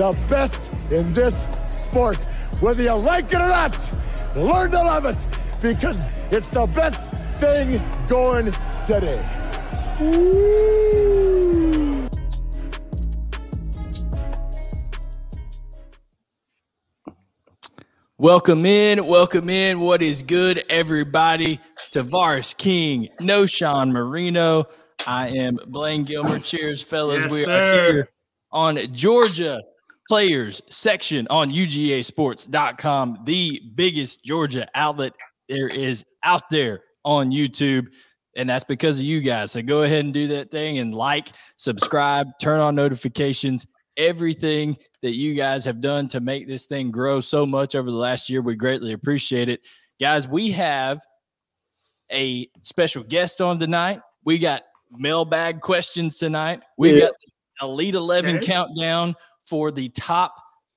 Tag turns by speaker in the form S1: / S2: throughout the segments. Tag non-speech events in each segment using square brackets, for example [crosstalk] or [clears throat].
S1: the best in this sport. Whether you like it or not, learn to love it because it's the best thing going today. Woo!
S2: Welcome in, welcome in. What is good, everybody? Tavarres King, Knowshon Moreno. I am Blayne Gilmer. Cheers, fellas.
S3: Yes,
S2: we
S3: sir.
S2: are here on Georgia Players section on UGAsports.com, the biggest Georgia outlet there is out there on YouTube. And that's because of you guys. So go ahead and do that thing and like, subscribe, turn on notifications, everything that you guys have done to make this thing grow so much over the last year. We greatly appreciate it. Guys, we have a special guest on tonight. We got mailbag questions tonight. We
S1: Yeah.
S2: got Elite 11
S3: Okay.
S2: countdown for the top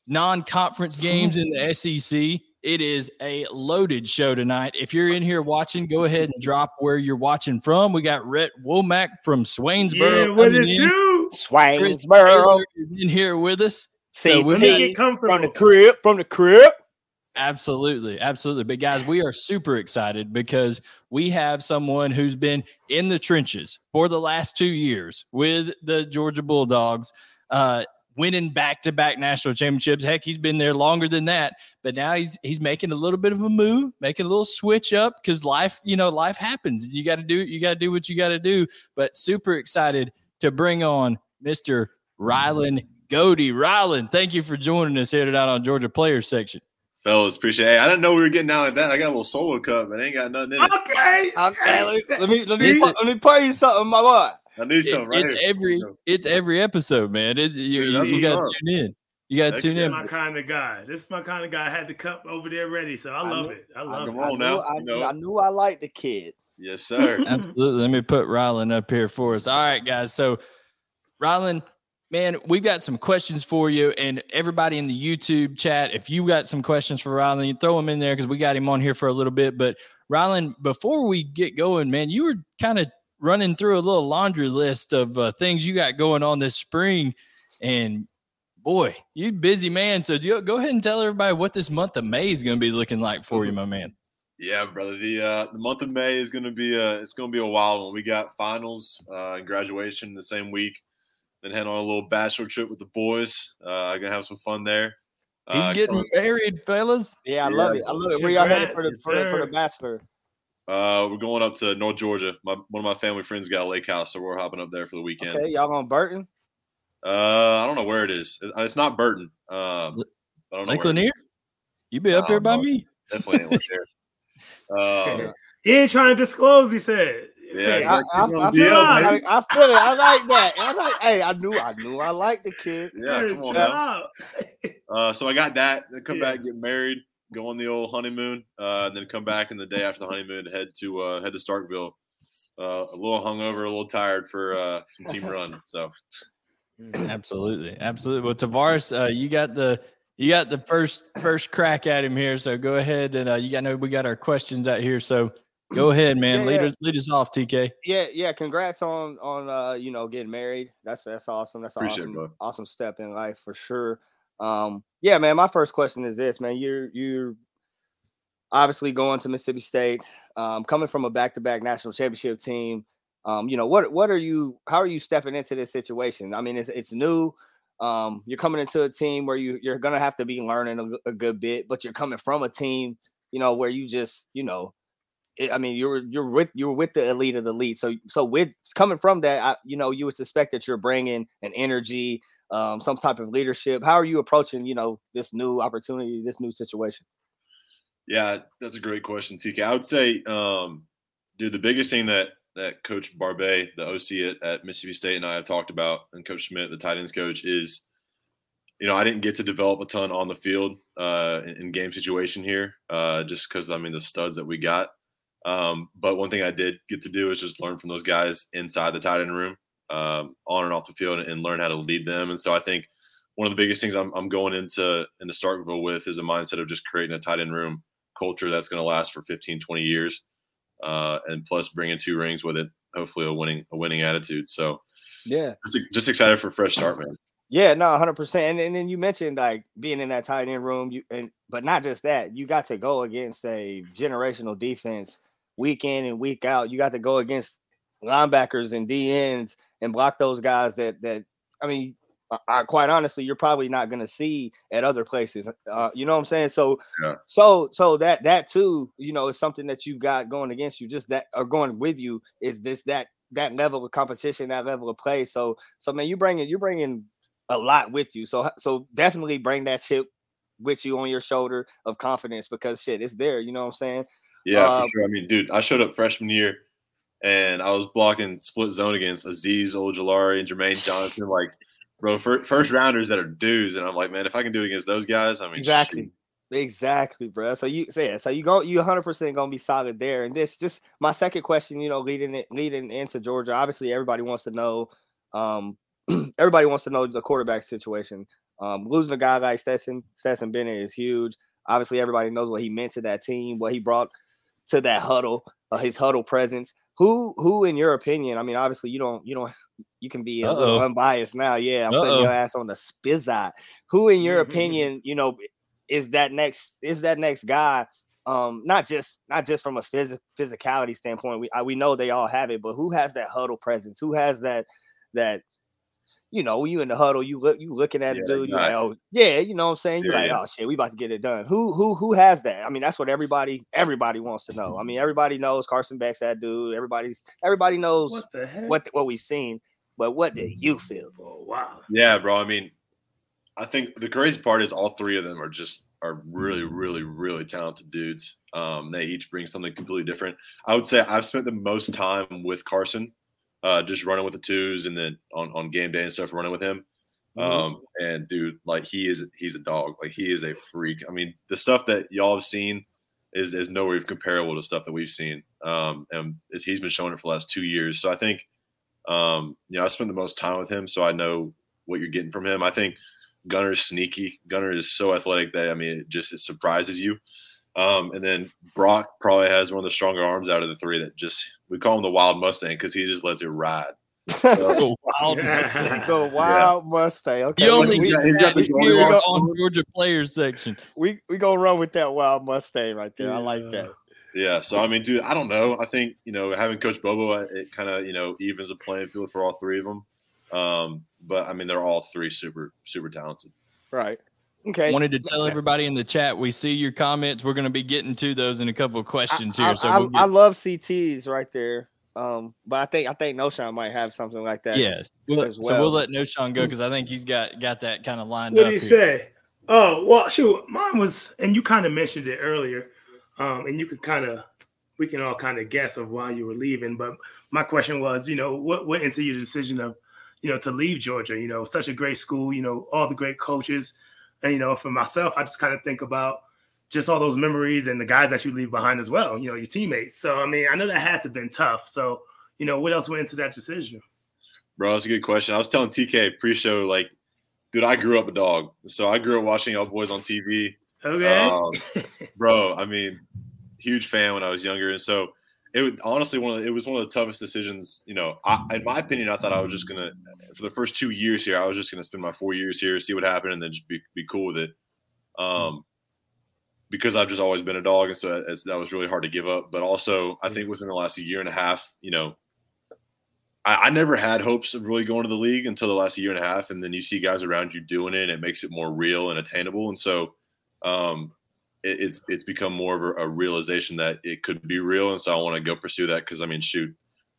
S2: non-conference games in the [laughs] SEC. It is a loaded show tonight. If you're in here watching, go ahead and drop where you're watching from. We got Rhett Womack from Swainsboro
S3: Yeah, what
S2: coming
S3: it
S2: in.
S3: do?
S4: Swainsboro,
S2: is in here with us. So
S4: CT
S2: we're
S3: Make
S2: not-
S4: from the
S3: comfortable.
S4: crib, from the crib.
S2: Absolutely, absolutely. But guys, we are super excited because we have someone who's been in the trenches for the last two years with the Georgia Bulldogs, uh, winning back-to-back national championships. Heck, he's been there longer than that, but now he's he's making a little bit of a move, making a little switch up because life, you know, life happens. You got to do you got to do what you got to do. But super excited to bring on Mr. Ryland Goede. Ryland, thank you for joining us here tonight on Georgia Players section.
S5: Fellas, appreciate it. Hey, I didn't know we were getting down like that. I got a little solo cup, but it ain't got nothing in it.
S3: Okay.
S4: Okay, let, let me let me let me play you something, my boy.
S5: I need
S2: It-
S5: right
S2: it's
S5: here.
S2: every it's every episode, man. It, you
S5: Dude,
S2: you, you got to tune in. You got to tune
S3: This is
S2: in.
S3: my kind of guy. This is my kind of guy. I had the cup over there ready, so I
S4: I
S3: love
S4: knew-
S3: it. I love
S5: Come
S3: it.
S5: on
S4: I knew,
S5: now,
S4: I,
S5: you
S4: knew,
S5: know.
S4: I knew I liked the kid.
S5: Yes, sir. [laughs] [laughs]
S2: Absolutely. Let me put Ryland up here for us. All right, guys. So, Ryland, man, we've got some questions for you, and everybody in the YouTube chat. If you got some questions for Ryland, you throw them in there because we got him on here for a little bit. But Ryland, before we get going, man, you were kind of running through a little laundry list of uh, things you got going on this spring, and boy, you busy man. So, do you, go ahead and tell everybody what this month of May is going to be looking like for you, my man.
S5: Yeah, brother. The uh, the month of May is gonna be uh it's gonna be a wild one. We got finals uh, and graduation the same week. Then head on a little bachelor trip with the boys. Uh, gonna have some fun there.
S2: He's
S5: Uh,
S2: getting married, fellas.
S4: Yeah, I
S5: Yeah.
S4: love it. I love it. Where y'all headed for the for the, for the bachelor?
S5: Uh, we're going up to North Georgia. My one of my family friends got a lake house, so we're hopping up there for the weekend.
S4: Okay, y'all going Burton?
S5: Uh, I don't know where it is. It- It's not Burton. Um, I don't know
S2: Lake Lanier? You be up there by
S5: no.
S2: me.
S5: Definitely ain't Lanier. [laughs] Um,
S3: He ain't trying to disclose. He said.
S5: Yeah,
S4: I,
S5: keep
S4: I,
S5: on
S4: I, feel it. I. I feel it. I like that. I like. Hey, I knew. I knew. I liked the kid.
S5: yeah,
S3: Hey,
S5: come on now. Uh, so I got that. Then come
S3: Yeah.
S5: back, get married, go on the old honeymoon, uh, and then come back in the day after the honeymoon to head to uh, head to Starkville. Uh, a little hungover, a little tired for uh, some team run. So [clears throat]
S2: Absolutely, absolutely. Well, Tavarres, uh, you got the you got the first first crack at him here. So go ahead and uh, you got know we got our questions out here. So go ahead, man.
S4: Yeah,
S2: lead
S4: yeah.
S2: us lead us off, TK.
S4: Yeah, yeah. Congrats on on uh you know getting married. That's that's awesome. That's an
S5: Appreciate
S4: awesome
S5: bro.
S4: awesome step in life for sure. Um yeah, man. My first question is this, man. You're you're obviously going to Mississippi State, um, coming from a back to back national championship team. Um, you know what what are you how are you stepping into this situation? I mean, it's it's new. Um, you're coming into a team where you you're gonna have to be learning a, a good bit, but you're coming from a team, you know, where you just you know it- I mean, you're you're with you're with the elite of the elite. So so with coming from that, I, you know, you would suspect that you're bringing an energy, um, some type of leadership. How are you approaching, you know, this new opportunity, this new situation?
S5: yeah, that's a great question, TK. I would say, um, dude, the biggest thing that that Coach Barbay, the OC at, at Mississippi State, and I have talked about, and Coach Schmidt, the tight ends coach, is you know I didn't get to develop a ton on the field uh, in, in game situation here, uh, just because I mean the studs that we got. Um, but one thing I did get to do is just learn from those guys inside the tight end room, um, on and off the field, and learn how to lead them. And so I think one of the biggest things I'm, I'm going into into Starkville with is a mindset of just creating a tight end room culture that's going to last for 15, 20 years, uh, and plus bringing two rings with it. Hopefully, a winning a winning attitude. So
S4: Yeah,
S5: just, just excited for a fresh start, man.
S4: Yeah, no, hundred percent. And and then you mentioned like being in that tight end room, you and but not just that, you got to go against a generational defense week in and week out. You got to go against linebackers and DNs and block those guys that that I mean, I, quite honestly, you're probably not going to see at other places. Uh, you know what I'm saying? So,
S5: Yeah.
S4: so, so that that too, you know, is something that you've got going against you. Just that or going with you is this that that level of competition, that level of play. So, so man, you bringing you bringing a lot with you. So, so definitely bring that chip with you on your shoulder of confidence because shit, it's there. You know what I'm saying?
S5: Yeah,
S4: Uh,
S5: for sure. I mean, dude, I showed up freshman year and I was blocking split zone against Azeez Ojulari and Jermaine Johnson. Like, bro, fir- first rounders that are dudes. And I'm like, man, if I can do it against those guys, I mean,
S4: Exactly.
S5: shoot.
S4: Exactly, bro. So you say so you go you 100 percent gonna be solid there. And this just my second question, you know, leading it leading into Georgia. Obviously, everybody wants to know. Um, [clears throat] everybody wants to know the quarterback situation. Um, losing a guy like Stetson Stetson Bennett is huge. Obviously, everybody knows what he meant to that team, what he brought to that huddle, uh, his huddle presence. Who who, in your opinion? I mean, obviously, you don't you don't [laughs] you can be a little
S2: Uh-oh.
S4: unbiased now. Yeah, I'm putting your ass on the spizzot. Who, in your
S3: Mhm.
S4: opinion, you know, is that next is that next guy um not just not just from a phys- physicality standpoint we I, we know they all have it but who has that huddle presence who has that that you know when you in the huddle you look you looking at
S5: Yeah,
S4: a dude you're like oh yeah you know what i'm saying you're
S5: Yeah,
S4: like
S5: yeah.
S4: oh shit we about to get it done who who who has that i mean that's what everybody everybody wants to know i mean everybody knows carson beck's that dude everybody's everybody knows
S3: What the heck?
S4: what what we've seen but what did you feel
S3: Oh, wow.
S5: Yeah, bro. I mean, I think the crazy part is all three of them are just are really, really, really talented dudes. Um, they each bring something completely different. I would say I've spent the most time with Carson, uh, just running with the twos, and then on on game day and stuff, running with him. Um, and dude, like he is, he's a dog. Like he is a freak. I mean, the stuff that y'all have seen is is nowhere comparable to stuff that we've seen. Um, and it's- he's been showing it for the last two years. So I think, um, you know, I spend the most time with him, so I know what you're getting from him. I think Gunner's sneaky. Gunner is so athletic that I mean, it just it surprises you. Um, and then Brock probably has one of the stronger arms out of the three. That just we call him the Wild Mustang because he just lets it ride. [laughs]
S2: Oh, wild
S3: Yeah.
S2: Mustang.
S4: the wild mustang okay
S2: You
S4: we-
S2: only
S4: we-
S2: get
S5: got the
S2: here
S5: Goldilocks
S2: on Georgia players section.
S4: we we gonna run with that wild Mustang right there. I like that.
S5: Yeah, so I mean, dude, I don't know. I think you know having Coach Bobo, uh, it kind of you know evens the playing field for all three of them. Um, but I mean, they're all three super super talented.
S4: Right. Okay.
S2: Wanted to tell everybody in the chat we see your comments. We're going to be getting to those in a couple of questions
S4: I,
S2: here. So
S4: I-
S2: we'll
S4: I love CTs right there. Um, but I think I think Knowshon might have something like that.
S2: yeah. We'll,
S4: as
S2: So we'll
S4: well.
S2: let Knowshon go because I think he's got got that kind of lined
S3: What
S2: up.
S3: did he
S2: here.
S3: say? Oh, well, shoot, mine was, and you kind of mentioned it earlier, um, and you could kind of, we can all kind of guess of why you were leaving. But my question was, you know, what went into your decision of, you know, to leave Georgia? You know, such a great school, you know, all the great coaches, and you know, for myself, I just kind of think about just all those memories and the guys that you leave behind as well. You know, your teammates. So I mean, I know that had to have been tough. So you know, what else went into that decision?
S5: Bro, that's a good question. I was telling TK pre-show, like, dude, I grew up a dog, so I grew up watching y'all boys on TV.
S3: Okay.
S5: Um, [laughs] bro, I mean, huge fan when I was younger, and so it would honestly one of it was one of the toughest decisions. You know, I, in my opinion, I thought I was just gonna for the first two years here, I was just gonna spend my four years here, see what happened, and then just be be cool with it. Um, because I've just always been a dog, and so it's, that was really hard to give up. But also, I think within the last year and a half, you know, I, I never had hopes of really going to the league until the last year and a half, and then you see guys around you doing it, and it makes it more real and attainable. And so, um, it, it's it's become more of a, a realization that it could be real, and so I want to go pursue that because I mean, shoot,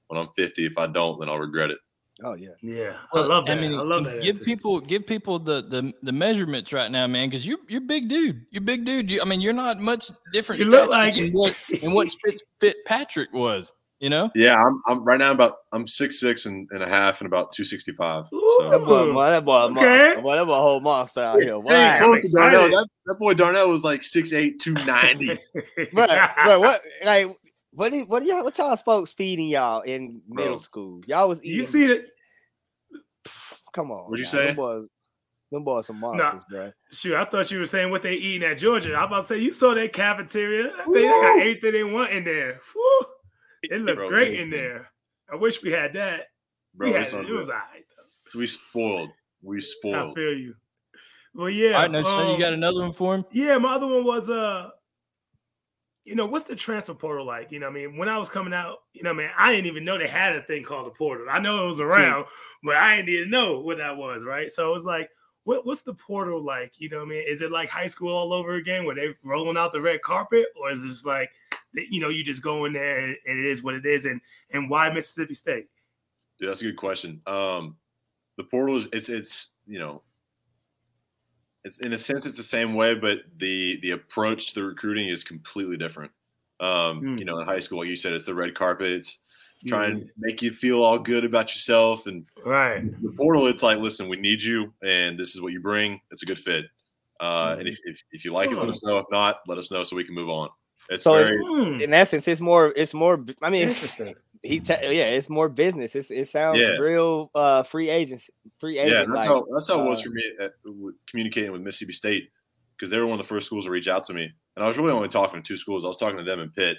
S5: when I'm 50, if I don't, then I'll regret it.
S4: Oh yeah.
S3: yeah,
S2: Well,
S3: I love that. I,
S2: mean, I
S3: love that.
S2: Give
S3: answer.
S2: people give people the the the measurements right now, man, because you're you're big dude. You're big dude. You, I mean, you're not much different
S3: You look like
S2: than what [laughs] and what Fit, Fitzpatrick was. You know,
S5: Yeah, I'm I'm right now about I'm six six and, and a half and about 265.
S4: That
S5: So.
S4: boy, boy, that boy, a
S3: Okay.
S4: Boy, that boy, whole monster out here. Wow.
S5: close to Darnell. That, that boy Darnell was like 6'8", 290.
S4: Bro, bro, what like what do what do y'all what y'all folks feeding y'all in middle
S5: Bro.
S4: school? Y'all was eating
S3: you see that?
S4: come on.
S5: What'd you
S4: now.
S5: say?
S4: Them boys, them boys some monsters, bro.
S3: Shoot, I thought you were saying what they eating at Georgia. I was about to say you saw that cafeteria. I they got everything they want in there. Whew. It [laughs] looked
S5: Bro,
S3: great in there. I wish we had that.
S5: Bro,
S3: we had it. It was all right. Though.
S5: we spoiled. we [laughs] spoiled.
S3: I feel you. Well, yeah.
S2: All right, no, so you
S3: um,
S2: got another one for him?
S3: Yeah, my other one was uh, you know, what's the transfer portal like? You know, what I mean, when I was coming out, you know, man, I didn't even know they had a thing called the portal. I know it was around, but I didn't even know what that was, right? So it was like, what, what's the portal like? You know, what I mean, is it like high school all over again, where they rolling out the red carpet, or is it just like, you know, you just go in there and it is what it is, and and why Mississippi State?
S5: Dude, that's a good question. Um, the portal is it's it's you know, it's in a sense it's the same way, but the the approach to the recruiting is completely different. Um,
S3: Hmm.
S5: you know, in high school, like you said, it's the red carpet. It's trying
S3: Yeah.
S5: to make you feel all good about yourself, and
S3: Right.
S5: the portal, it's like, listen, we need you, and this is what you bring. It's a good fit. Uh, and if, if if you like it, let us know. If not, let us know so we can move on. It's
S4: So
S5: very
S3: Hmm,
S4: In essence, it's more. It's more. I mean,
S3: Interesting.
S4: he. Te- yeah, it's more business. It's, it sounds
S5: Yeah.
S4: real. Uh, free agents. Free agent.
S5: yeah. That's
S4: like,
S5: how that's how it was
S4: uh,
S5: for me at, with communicating with Mississippi State because they were one of the first schools to reach out to me, and I was really only talking to two schools. I was talking to them and Pitt,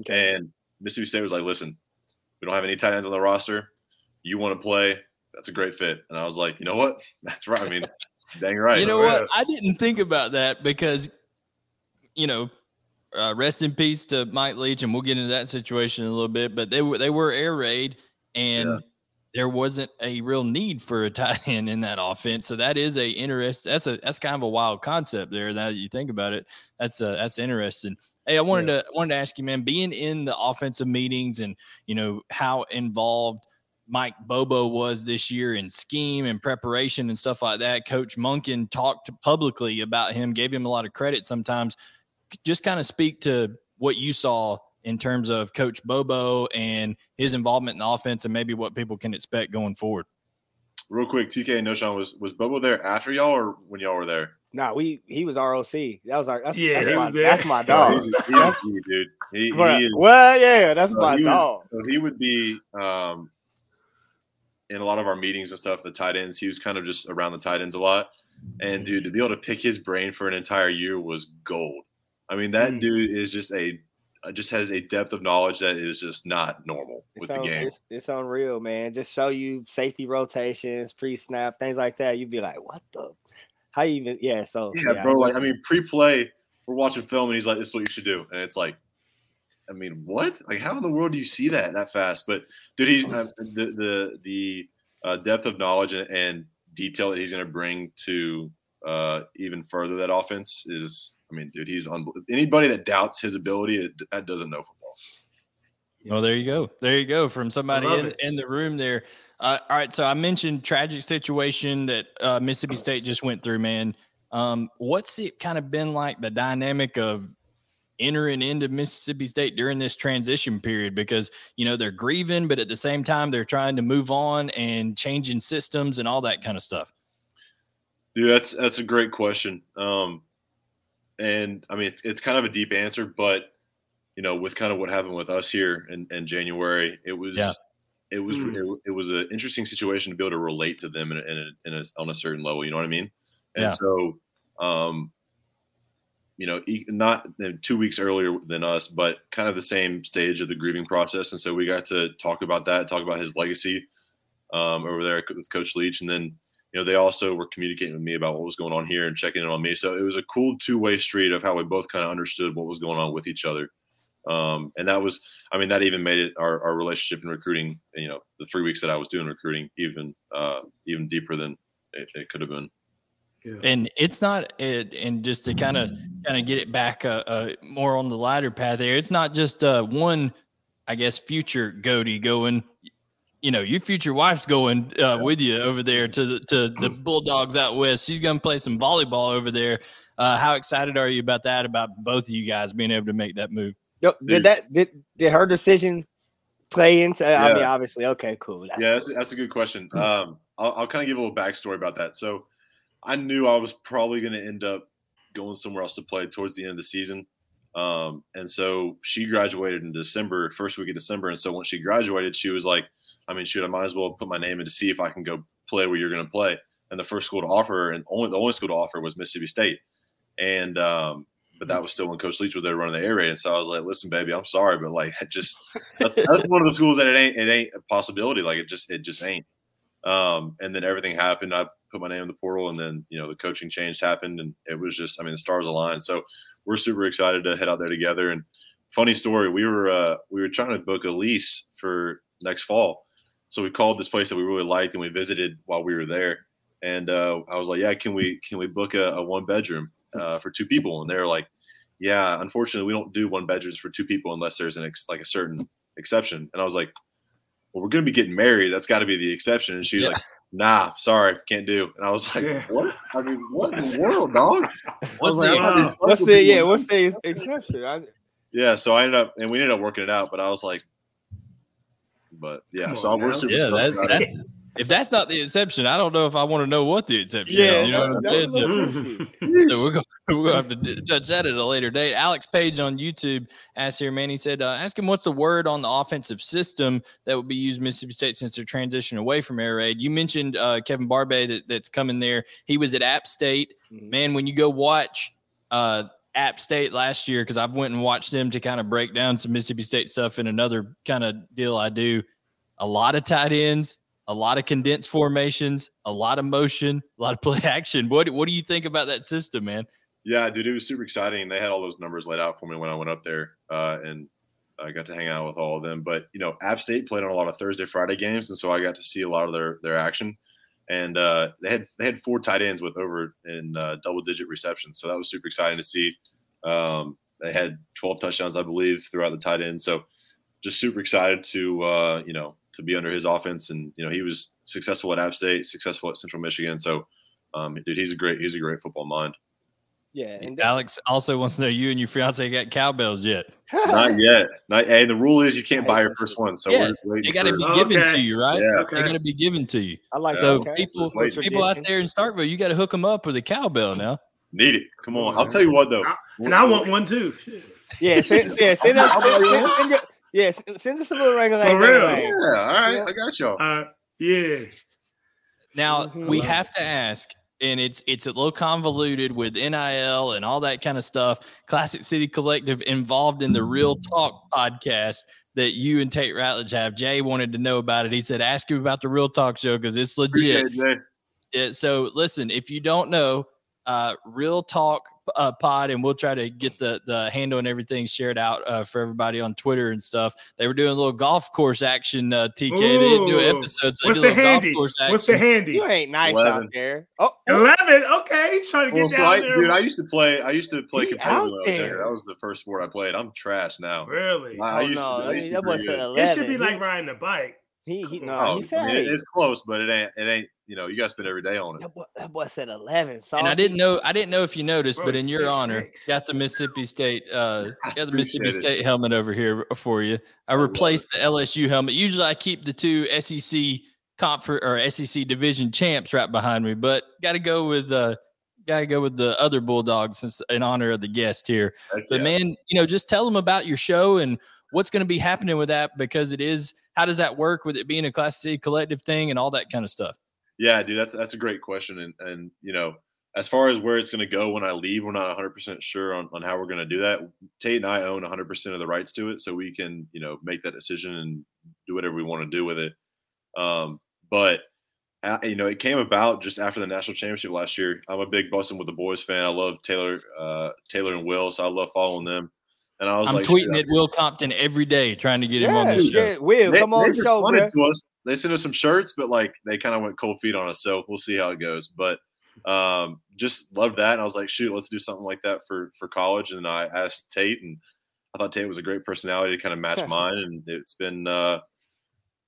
S4: okay.
S5: and Mississippi State was like, "Listen, we don't have any tight ends on the roster. You want to play? That's a great fit." And I was like, "You know what? [laughs] That's right. I mean, dang right."
S2: You know
S3: Yeah.
S2: what? I didn't think about that because, you know, uh, rest in peace to Mike Leach, and we'll get into that situation in a little bit. But they were they were air raid, and
S5: Yeah.
S2: there wasn't a real need for a [laughs] tight end in that offense. So that is a interest. That's a that's kind of a wild concept there. Now that you think about it, that's a, that's interesting. Hey, I wanted to wanted to ask you, man, being in the offensive meetings and you know how involved Mike Bobo was this year in scheme and preparation and stuff like that. Coach Monken talked publicly about him, gave him a lot of credit sometimes. Just kind of speak to what you saw in terms of Coach Bobo and his involvement in the offense and maybe what people can expect going forward.
S5: Real quick, TK and Knowshon was was Bobo there after y'all or when y'all were there?
S4: Nah, we. He was ROC. That was our. That's,
S3: Yeah,
S4: that's
S3: he
S4: my.
S3: was there.
S4: That's my
S5: No,
S4: dog.
S5: he's, a- he's a G, dude. He,
S4: Bruh,
S5: he is,
S4: well, yeah, that's
S5: so
S4: my
S5: he was-
S4: dog.
S5: so he would be um, in a lot of our meetings and stuff. The tight ends, he was kind of just around the tight ends a lot. And dude, to be able to pick his brain for an entire year was gold. I mean, that
S3: Mm.
S5: dude is just a uh, just has a depth of knowledge that is just not normal
S4: It's,
S5: with the game.
S4: it's, it's unreal, man. Just show you safety rotations, pre-snap, things like that. You'd be like, "What the? How you even?" Yeah. So
S5: Yeah, bro. Like, I mean, pre-play, we're watching film, and he's like, "This is what you should do," and it's like, I mean, what? Like, how in the world do you see that that fast? But dude, he's uh, the the the uh, depth of knowledge and, and detail that he's going to bring to uh, even further that offense is. I mean, dude, he's unbelievable. Anybody that doubts his ability that doesn't know football.
S2: Well, there you go. There you go from somebody in,
S3: it.
S2: in the room there. Uh, all right. So I mentioned tragic situation that uh, Mississippi State just went through, man. Um, what's it kind of been like the dynamic of entering into Mississippi State during this transition period? Because, you know, they're grieving, but at the same time, they're trying to move on and changing systems and all that kind of stuff.
S5: Dude, that's that's a great question. Um, and I mean, it's, it's kind of a deep answer, but you know, with kind of what happened with us here in, in January, it was
S2: Yeah.
S5: it was
S3: Mm.
S5: it, it was an interesting situation to be able to relate to them in a, in a, in a, on a certain level. You know what I mean? And
S2: Yeah.
S5: so, um, you know, e- not two weeks earlier than us, but kind of the same stage of the grieving process. And so we got to talk about that, talk about his legacy um, over there with Coach Leach, and then you know they also were communicating with me about what was going on here and checking in on me. So it was a cool two way street of how we both kind of understood what was going on with each other. Um, and that was, I mean, that even made it our, our relationship in recruiting. You know, the three weeks that I was doing recruiting even uh, even deeper than it, it could have been.
S2: and it's not it and just to kind of kind of get it back uh, uh more on the lighter path there it's not just uh one i guess future Goede going you know your future wife's going uh with you over there to the to the [clears throat] bulldogs out west she's gonna play some volleyball over there uh how excited are you about that about both of you guys being able to make that move
S4: Yo, did
S5: Dude.
S4: that did did her decision play into? I mean, obviously, okay, cool. That's
S5: yeah, that's, that's a good question. [clears throat] Um, I'll, I'll kind of give a little backstory about that. So, I knew I was probably going to end up going somewhere else to play towards the end of the season. Um, and so she graduated in December, first week of December. And so when she graduated, she was like, I mean, shoot, I might as well put my name in to see if I can go play where you're going to play. And the first school to offer and only the only school to offer was Mississippi State. And um, but that was still when Coach Leach was there running the air raid. And so I was like, listen, baby, I'm sorry, but like, [laughs] just that's, that's one of the schools that it ain't it ain't a possibility. Like it just it just ain't. Um, and then everything happened. I put my name in the portal, and then you know the coaching change happened, and it was just I mean the stars aligned. So we're super excited to head out there together. And funny story, we were uh, we were trying to book a lease for next fall, so we called this place that we really liked, and we visited while we were there. And uh, I was like, yeah, can we can we book a, a one bedroom uh, for two people? And they were like, yeah, unfortunately, we don't do one bedrooms for two people unless there's an ex- like a certain exception. And I was like, well, we're gonna be getting married. That's got to be the exception. And she was
S2: Yeah.
S5: like, nah, sorry, can't do. And I was like,
S3: Yeah.
S5: what? I mean, what in the world, dog?
S2: What's the
S5: like,
S3: Wow.
S4: What's the yeah? What's the exception? I,
S5: Yeah, so I ended up, and we ended up working it out. But I was like, but yeah, so
S3: on
S5: we're super
S2: yeah, that's, that's if that's not the exception, I don't know if I want to know what the exception
S4: yeah,
S2: is. You know what I'm saying? So- [laughs] So we're going [laughs] we're gonna have to d- judge that at a later date. Alex Page on YouTube asked here, man. He said, uh, "Ask him what's the word on the offensive system that would be used Mississippi State since they're transitioning away from air raid." You mentioned uh, Kevin Barbay that, that's coming there. He was at App State.
S4: Mhm.
S2: Man, when you go watch uh, App State last year, because I've went and watched them to kind of break down some Mississippi State stuff in another kind of deal I do. A lot of tight ends, a lot of condensed formations, a lot of motion, a lot of play [laughs] action. What what do you think about that system, man?
S5: Yeah, dude, it was super exciting. They had all those numbers laid out for me when I went up there, uh, and I got to hang out with all of them. But you know, App State played on a lot of Thursday, Friday games, and so I got to see a lot of their their action. And uh, they had they had four tight ends with over in uh, double digit receptions, so that was super exciting to see. Um, they had 12 touchdowns, I believe, throughout the tight end. So just super excited to uh, you know to be under his offense, and you know he was successful at App State, successful at Central Michigan. So, um, dude, he's a great he's a great football mind.
S4: Yeah, and
S2: Alex also wants to know you and your fiance got cowbells yet. [laughs]
S5: Not yet. Not, and the rule is you can't buy your first one, so
S2: Yeah,
S5: we're just waiting.
S2: They got to
S5: for-
S2: be
S3: Okay.
S2: given to you, right?
S5: Yeah.
S3: Okay.
S2: They're going to be given to you.
S4: I like
S2: So.
S4: Okay.
S2: people, people out there in Starkville, you got to hook them up with a cowbell now.
S5: Need it. Come
S3: Come
S5: on.
S3: on,
S5: I'll tell you what though.
S3: and I want one too.
S4: Yeah, send, yeah, send us, [laughs] send, send, send, your- yeah, send, send us a little ring
S3: For real.
S4: that.
S5: Yeah. All right.
S4: Yeah.
S5: I got y'all.
S3: Uh, yeah.
S2: Now
S4: Mhm.
S2: we have to ask, and it's it's a little convoluted with NIL and all that kind of stuff. Classic City Collective involved in the Real Talk podcast that you and Tate Ratledge have. Jay wanted to know about it. He said, "Ask him about the Real Talk show because it's legit."
S5: It,
S2: Yeah, so listen, if you don't know, uh, Real Talk uh, Pod, and we'll try to get the the handle and everything shared out uh, for everybody on Twitter and stuff. They were doing a little golf course action. Uh, TK, they didn't do episodes. They
S3: What's
S2: did a
S3: the
S2: little
S3: handy?
S2: golf course action.
S3: What's the handy?
S4: You ain't nice
S5: Eleven.
S4: out there. Oh,
S3: Eleven. Okay, he's trying to get
S5: Well, so
S3: down
S5: I,
S3: there.
S5: dude, I used to play. I used to play
S4: He
S5: competitively.
S4: out
S5: when I
S4: there.
S5: That was the first sport I played. I'm trash now.
S3: really?
S5: I, I
S4: oh
S5: used
S4: no,
S5: to. I used to
S4: that
S5: be
S4: boy
S5: pretty
S4: said
S5: good.
S4: eleven.
S3: It should be like riding a bike.
S4: he, he no,
S5: Oh,
S4: he said
S5: I mean, it- it's close, but it ain't. It ain't. You know, you got to spend every day on it.
S4: That boy, that boy said eleven.
S2: and I didn't know. I didn't know if you noticed,
S3: Bro,
S2: but in your
S3: six,
S2: honor,
S3: six.
S2: got the Mississippi State. Uh, [laughs] got the Mississippi
S5: it.
S2: State helmet over here for you. I
S5: love
S2: replaced the LSU helmet. Usually, I keep the two SEC conference or SEC division champs right behind me, but got to go with. Uh, Got to go with the other Bulldogs since in honor of the guest here.
S5: Heck
S2: But man, you know, just tell them about your show and what's going to be happening with that because it is. How does that work with it being a Classic City collective thing and all that kind of stuff?
S5: Yeah, dude, that's that's a great question, and and you know, as far as where it's going to go when I leave, we're not 100 percent sure on, on how we're going to do that. Tate and I own 100 percent of the rights to it, so we can you know make that decision and do whatever we want to do with it. Um, but uh, you know, it came about just after the national championship last year. I'm a big Bussin' with the Boys fan. I love Taylor, uh, Taylor and Will, so I love following them. And I was
S2: I'm
S5: like,
S2: tweeting at Will Compton every day trying to get him on
S4: Yeah,
S2: this show.
S4: yeah, Will,
S5: they,
S4: come on the show,
S5: responded
S4: bro.
S5: to us. They sent us some shirts, but like they kind of went cold feet on us. So we'll see how it goes. But um, just loved that, and I was like, shoot, let's do something like that for for college. And I asked Tate, and I thought Tate was a great personality to kind of match mine, and it's been uh,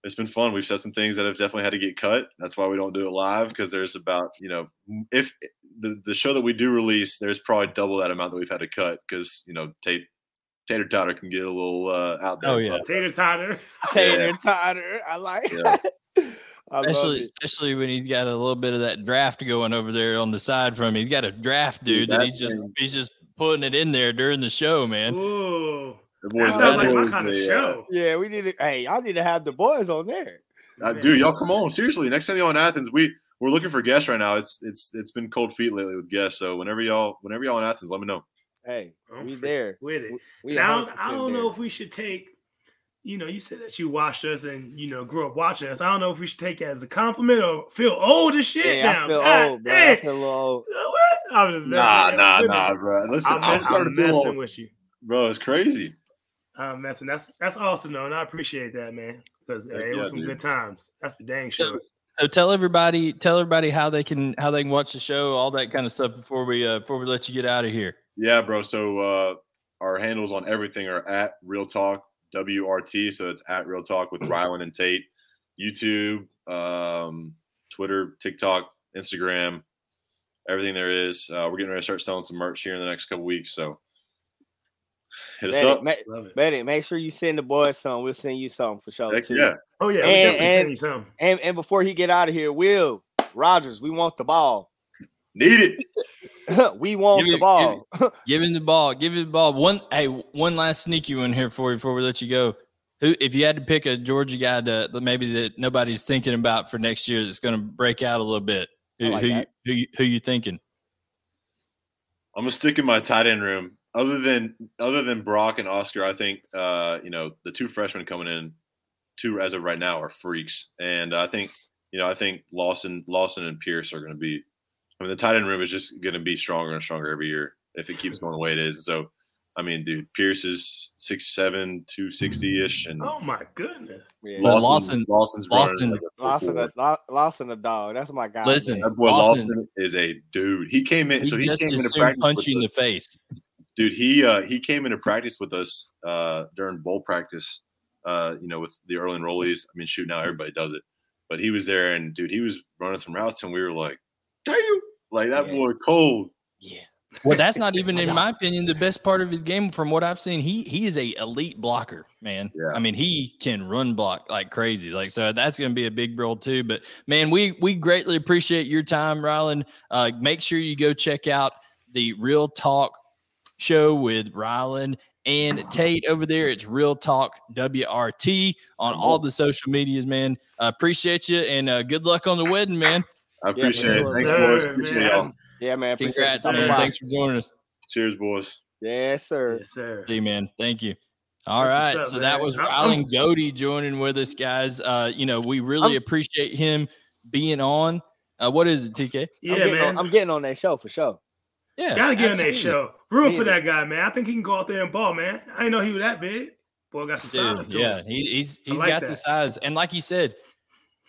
S5: it's been fun. We've said some things that have definitely had to get cut. That's why we don't do it live because there's about you know if the the show that we do release, there's probably double that amount that we've had to cut because you know Tate. Tater Totter can get a little uh, out there.
S2: Oh, yeah.
S3: Tater Totter. [laughs]
S4: Tater Totter. I like
S5: Yeah. [laughs]
S4: I
S2: Especially, especially when he's got a little bit of that draft going over there on the side from him. He's got a draft dude
S5: Dude,
S2: that
S5: that
S2: he's just
S5: thing-
S2: he's just putting it in there during the show, man.
S3: Ooh,
S5: The
S3: that
S5: boys,
S3: sounds like my kind of
S5: they, uh,
S3: show.
S4: Yeah, we need to. Hey, y'all need to have the boys on there.
S5: Uh, dude, y'all come on. Seriously, next time y'all in Athens, we we're looking for guests right now. It's it's it's been cold feet lately with guests. So whenever y'all whenever y'all in Athens, let me know.
S4: Hey,
S3: I'm
S4: we
S3: free
S4: there.
S3: with it.
S4: We
S3: Now
S4: 100%
S3: I don't know if we should take you know, you said that you watched us and you know grew up watching us. I don't know if we should take it as a compliment or feel old as shit
S4: Yeah,
S3: now.
S4: I feel
S3: God
S4: old, bro.
S3: damn.
S4: I feel old.
S3: What? I was just messing
S5: Nah,
S3: with
S5: nah,
S3: Goodness.
S5: nah, bro. Listen,
S3: I'm,
S5: I'm,
S3: mess-
S5: starting
S3: I'm
S5: to feel
S3: messing
S5: old.
S3: with you.
S5: bro. It's crazy.
S3: I'm messing. That's that's awesome though, and I appreciate that, man. Because
S5: Heck
S3: it was
S5: yeah,
S3: some
S5: dude.
S3: good times. That's for dang
S2: So,
S3: sure.
S2: so tell everybody, tell everybody how they can how they can watch the show, all that kind of stuff before we uh before we let you get out of here.
S5: Yeah, bro. So uh, our handles on everything are at Real Talk WRT. So it's at Real Talk with [clears throat] Ryland and Tate. YouTube, um, Twitter, TikTok, Instagram, everything there is. Uh, we're getting ready to start selling some merch here in the next couple weeks. So hit us
S4: Betty,
S5: up.
S4: ma-
S3: Love it.
S4: Betty, make sure you send the boys some. We'll send you something for sure.
S5: Heck
S4: too.
S5: yeah.
S3: Oh yeah, we
S4: And-
S3: definitely
S4: and-
S3: send you some.
S4: And and before he get out of here, Will Rogers, we want the ball.
S5: Need it. [laughs]
S4: we want
S2: Give
S4: the
S2: it-
S4: ball.
S2: Give him the ball. Give him the ball. One hey, one last sneaky one here for you before we let you go. Who, if you had to pick a Georgia guy to that maybe that nobody's thinking about for next year that's going to break out a little bit, who
S4: like
S2: who, you, who you who you thinking?
S5: I'm gonna stick in my tight end room. Other than other than Brock and Oscar, I think uh, you know the two freshmen coming in, two as of right now are freaks, and I think you know I think Lawson Lawson and Pierce are going to be. I mean, the tight end room is just going to be stronger and stronger every year if it keeps going the way it is. So, I mean, dude, Pierce is six seven, two sixty ish, and
S3: Oh my goodness.
S4: Yeah.
S5: Lawson,
S2: Lawson-
S5: Lawson's
S2: Lawson-
S5: running like a
S4: Lost in a lo- lost in a dog. That's my guy.
S2: Listen,
S4: man.
S5: That boy
S2: Lawson-
S5: Lawson is a dude. He came in,
S2: He
S5: so he
S2: just
S5: came
S2: as
S5: into practice.
S2: punch
S5: with
S2: you in the face.
S5: dude he uh he came into practice with us uh during bowl practice uh you know with the early enrollees i mean shoot now everybody does it but he was there and dude he was running some routes and we were like damn like that
S4: Yeah.
S5: boy cold
S4: Yeah.
S2: Well, that's not even, in my opinion, the best part of his game. From what I've seen, he he is a elite blocker, man.
S5: Yeah.
S2: I mean, he can run block like crazy. Like so, that's going to be a big role too. But man, we we greatly appreciate your time, Ryland. Uh, make sure you go check out the Real Talk show with Ryland and Tate over there. It's Real Talk WRT on all the social medias, man. Uh, appreciate you and uh, good luck on the wedding, man.
S5: I appreciate it
S4: sure.
S5: thanks
S3: Sir,
S5: boys appreciate
S3: man.
S5: y'all
S4: Yeah, man.
S2: Congrats, man.
S3: man.
S2: Thanks for joining us.
S5: cheers boys
S4: Yes, sir.
S3: Yes, sir.
S2: See, man. Thank you. All
S3: That's
S2: right.
S3: up,
S2: so that was
S3: I- I'm-
S2: Ryland Goede joining with us, guys. Uh, you know, we really
S4: I'm-
S2: appreciate him being on. Uh, what is it, TK?
S4: I'm
S3: Yeah,
S4: getting
S3: man.
S4: On, I'm getting on that show for sure.
S2: Yeah.
S3: Gotta get on that show. Room
S4: Me
S3: for that guy, man. I think he can go out there and ball, man. I didn't know he was that big. Boy, got some size
S2: Dude,
S3: to
S2: yeah,
S3: him.
S2: he, he's he's
S3: like
S2: got the size, and like he said, right,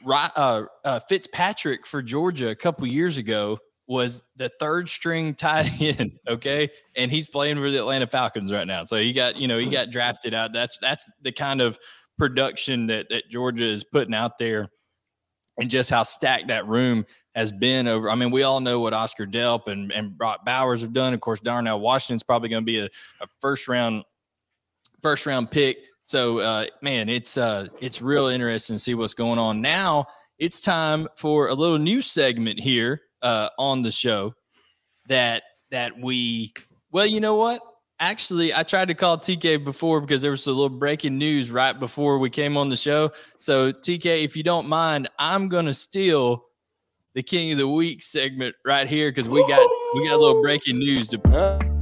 S2: uh, uh, Fitzpatrick for Georgia a couple years ago was the third string tight [laughs] end. Okay, and he's playing for the Atlanta Falcons right now. So he got you know he got drafted out. That's that's the kind of production that that Georgia is putting out there, and just how stacked that room has been over. I mean, we all know what Oscar Delp and and Brock Bowers have done. Of course, Darnell Washington's probably going to be a, a first round first round pick. So uh, man, it's uh, it's real interesting to see what's going on. Now it's time for a little new segment here uh, on the show that that we well, you know what? Actually, I tried to call TK before because there was a little breaking news right before we came on the show. So TK, if you don't mind, I'm gonna steal the King of the Week segment right here because we got we got a little breaking news to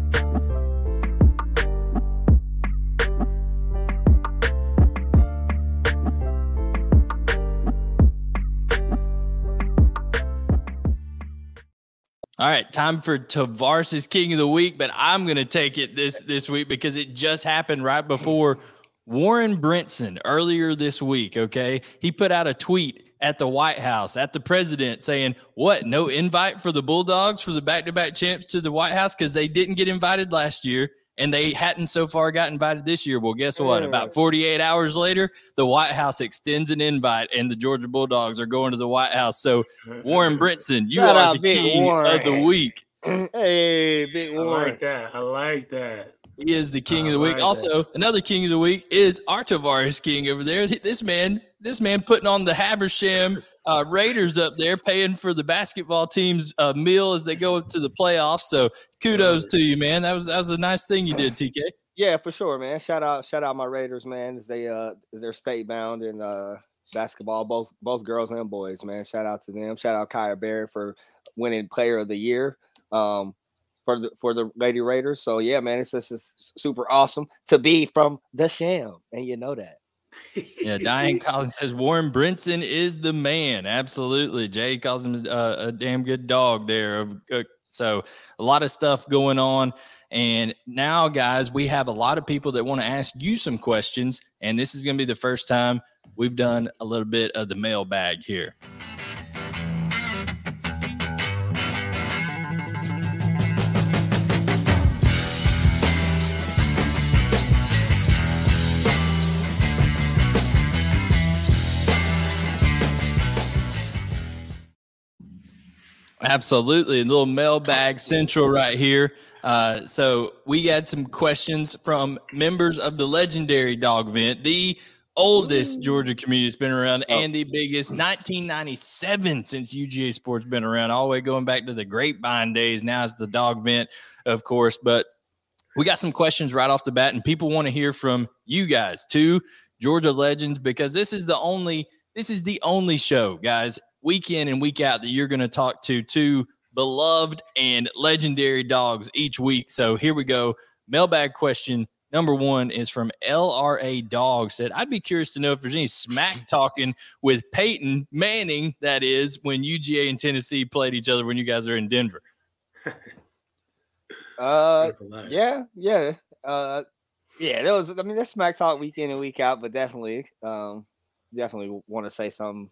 S2: All right, time for Tavarres' King of the Week, but I'm going to take it this this week because it just happened right before Warren Brinson earlier this week. Okay, he put out a tweet at the White House at the president saying, "What? No invite for the Bulldogs for the back-to-back champs to the White House because they didn't get invited last year." And they hadn't so far got invited this year. Well, guess what? About 48 hours later, the White House extends an invite, and the Georgia Bulldogs are going to the White House. So, Warren [laughs] Brinson, you
S4: Shout
S2: are the
S4: Big
S2: king of the week. [clears throat]
S4: hey, big
S3: I
S4: Warren.
S3: like that. I like that.
S2: He is the king
S3: I
S2: of the week.
S3: like that.
S2: Also, another king of the week is our Tavarres King over there. This man, this man putting on the Habersham uh, Raiders up there, paying for the basketball team's uh, meal as they go to the playoffs. So kudos to you, man. That was that was a nice thing you did, TK.
S4: Yeah, for sure, man. Shout out, shout out my Raiders, man. As they uh, as they're state bound in uh basketball, both both girls and boys, man. Shout out to them. Shout out Kaya Barrett for winning Player of the Year. Um, for the for the Lady Raiders. So yeah, man, it's just it's super awesome to be from the Sham, and you know that.
S2: Yeah, Diane [laughs] Collins says Warren Brinson is the man. Absolutely. Jay calls him a, a damn good dog there. Uh, so a lot of stuff going on. And now, guys, we have a lot of people that want to ask you some questions. And this is going to be the first time we've done a little bit of the mailbag here. Absolutely. A little mailbag central right here. Uh, so we had some questions from members of the legendary Dawgvent, the oldest Georgia community that's been around oh. and the biggest 1997 since UGA sports been around, all the way going back to the grapevine days. Now it's the Dawgvent, of course. But we got some questions right off the bat, and people want to hear from you guys, two Georgia legends, because this is the only this is the only show, guys, week in and week out that you're going to talk to two beloved and legendary dogs each week. So here we go. Mailbag question number one is from LRA Dog said, I'd be curious to know if there's any smack talking with Peyton Manning, that is, when UGA and Tennessee played each other when you guys are in Denver. [laughs]
S4: uh, yeah, yeah. Uh, yeah, that was, I mean, that's smack talk week in and week out, but definitely, um, definitely want to say something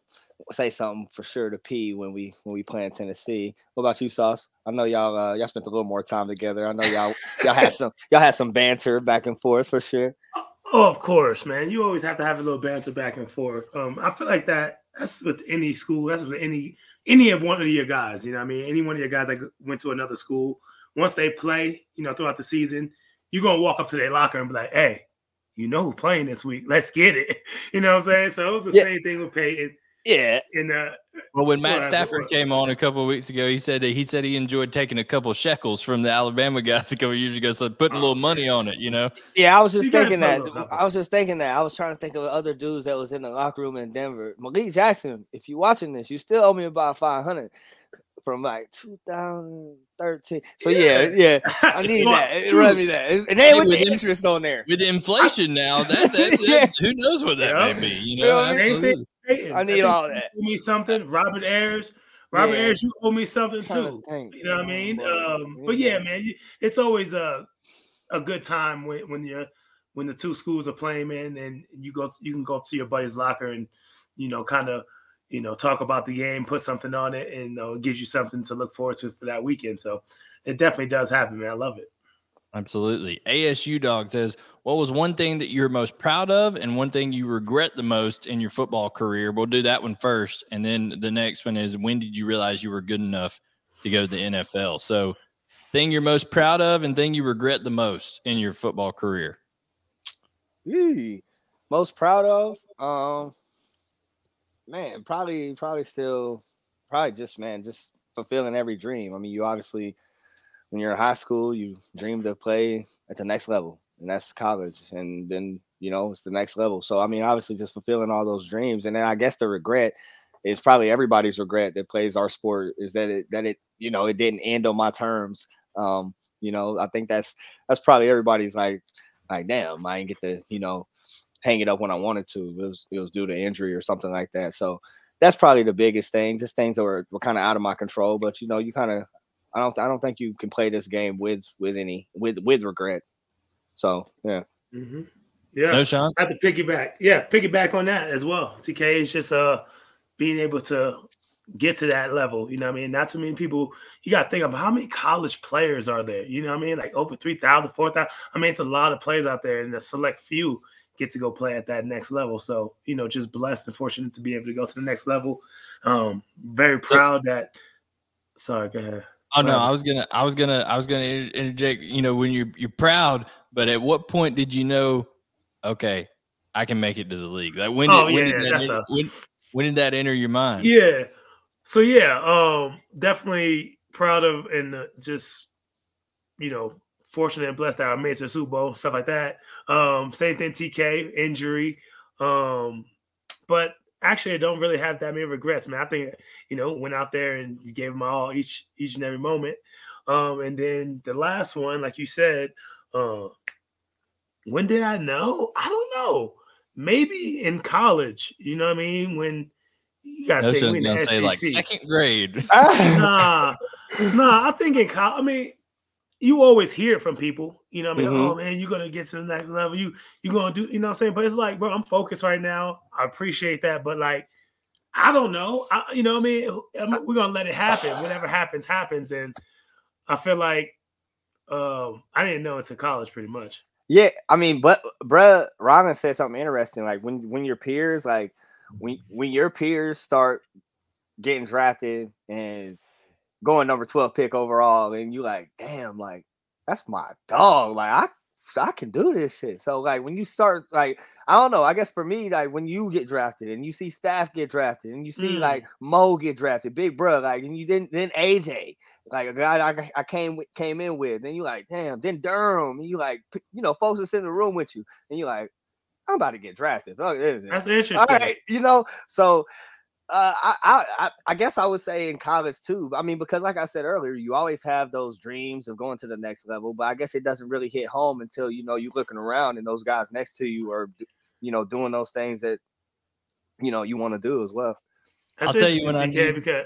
S4: say something for sure to P when we when we play in Tennessee. What about you, Sauce? I know y'all uh, y'all spent a little more time together. I know y'all y'all had some [laughs] y'all had some banter back and forth for sure.
S3: Oh, of course, man. You always have to have a little banter back and forth. Um, I feel like that that's with any school, that's with any any of one of your guys, you know I mean? Any one of your guys that went to another school, once they play, you know, throughout the season, you're gonna walk up to their locker and be like, hey, you know who playing this week. Let's get it. [laughs] You know what I'm saying? So it was the yeah. same thing with Peyton.
S4: Yeah.
S3: And uh,
S2: well, when Matt Stafford came on a couple of weeks ago, he said he said he enjoyed taking a couple shekels from the Alabama [laughs] guys a couple years ago, so putting a little oh, money on it, you know.
S4: Yeah, I was just you thinking that. I was just thinking that. I was trying to think of other dudes that was in the locker room in Denver. Malik Jackson, if you're watching this, you still owe me about five hundred from like 2013. So yeah, yeah, [laughs] I need that. Run me that, and then with, with the interest on there.
S2: With inflation now, that, that, [laughs] that yeah. who knows what that yeah. may be? You know,
S3: you I need I all that. You owe me something, Robert Ayers. Robert yeah. Ayers, you owe me something too. You know what I mean? Um, but yeah, man, it's always a a good time when when you're when the two schools are playing, man, and you go you can go up to your buddy's locker and you know kind of you know talk about the game, put something on it, and uh, it gives you something to look forward to for that weekend. So it definitely does happen, man. I love it.
S2: Absolutely. ASU Dog says, What was one thing that you're most proud of and one thing you regret the most in your football career? We'll do that one first. And then the next one is, When did you realize you were good enough to go to the NFL? So, thing you're most proud of and thing you regret the most in your football career?
S4: Eee, most proud of? Um, man, probably, probably still, probably just, man, just fulfilling every dream. I mean, you obviously, when you're in high school, you dream to play at the next level, and that's college. And then you know it's the next level. So I mean, obviously, just fulfilling all those dreams. And then I guess the regret is probably everybody's regret that plays our sport is that it that it you know it didn't end on my terms. Um, you know, I think that's that's probably everybody's like like damn, I didn't get to you know hang it up when I wanted to. It was it was due to injury or something like that. So that's probably the biggest thing. Just things that were, were kind of out of my control. But you know, you kind of I don't I don't think you can play this game with with any with with regret. So yeah.
S3: Mm-hmm. Yeah.
S2: Knowshon.
S3: I have to piggyback. Yeah, piggyback on that as well. TK is just uh being able to get to that level. You know what I mean? Not too many people. You got to think of how many college players are there. You know what I mean? Like over 3,000, 4,000. I mean, it's a lot of players out there, and a select few get to go play at that next level. So, you know, just blessed and fortunate to be able to go to the next level. Um, very proud so, that. Sorry, go ahead.
S2: Oh no, I was gonna, I was gonna, I was gonna interject. You know, when you're you're proud, but at what point did you know? Okay, I can make it to the league. Like when? Oh, did, yeah, when, did that, a, when, when did that enter your mind?
S3: Yeah. So yeah, um, definitely proud of and uh, just you know fortunate and blessed that I made it to the Super Bowl, stuff like that. Um, same thing, TK injury. Um, but actually I don't really have that many regrets, man. I think you know went out there and gave them all each each and every moment. Um, and then the last one, like you said, uh, when did I know? I don't know. maybe in college. You know what I mean? When you got to think we
S2: gonna say like
S3: SEC.
S2: second grade. [laughs]
S3: nah, nah. I think in college. I mean, you always hear it from people. You know, what I mean,
S4: Mhm.
S3: oh man, you're gonna get to the next level. You you're gonna do. You know what I'm saying? But it's like, bro, I'm focused right now. I appreciate that, but like, I don't know. I, you know, what I mean, I mean, we're gonna let it happen. Whatever happens, happens. And I feel like um I didn't know until college, pretty much.
S4: Yeah, I mean, but bruh, Robin said something interesting. Like when when your peers, like when when your peers start getting drafted and going number 12 pick overall, and you like, damn, like that's my dog. Like I I can do this shit. So like when you start like I don't know, I guess for me, like when you get drafted and you see staff get drafted and you see
S3: Mm.
S4: like Mo get drafted, big bro, like and you didn't then AJ, like a guy I, I came came in with, then you like, damn, then Durham, and you like you know, folks that's in the room with you, and you like, I'm about to get drafted.
S3: That's interesting.
S4: All right, you know, so uh, I, I I I guess I would say in college too. I mean, because like I said earlier, you always have those dreams of going to the next level, but I guess it doesn't really hit home until you know you're looking around and those guys next to you are, you know, doing those things that you know you want to do as well.
S3: That's
S2: I'll tell you when I
S3: interesting,
S2: knew-
S3: because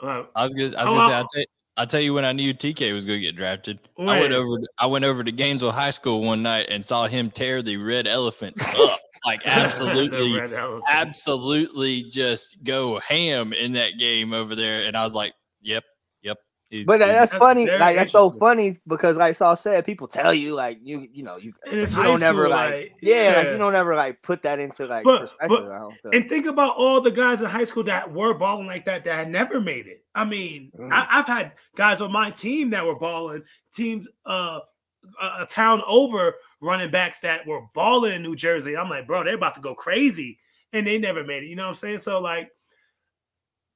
S3: uh,
S2: I was gonna, I was
S3: Oh,
S2: gonna say,
S3: I-
S2: I'll tell, I'll tell you when I knew TK was going to get drafted. I went over, to, I went over to Gainesville High School one night and saw him tear the Red Elephants up, like [laughs] absolutely, absolutely just go ham in that game over there. And I was like, "Yep, yep." He-
S4: But that- that's,
S3: That's
S4: funny. Like that's so funny because like Saul said, people tell you like you you know you, you don't ever like,
S3: like,
S4: yeah, like you don't ever like put that into like
S3: But-
S4: perspective.
S3: but-
S4: I don't feel.
S3: And think about all the guys in high school that were balling like that that had never made it. I mean,
S4: Mm.
S3: I, I've had guys on my team that were balling, teams uh a, a town over running backs that were balling in New Jersey. I'm like, bro, they're about to go crazy, and they never made it. You know what I'm saying? So like,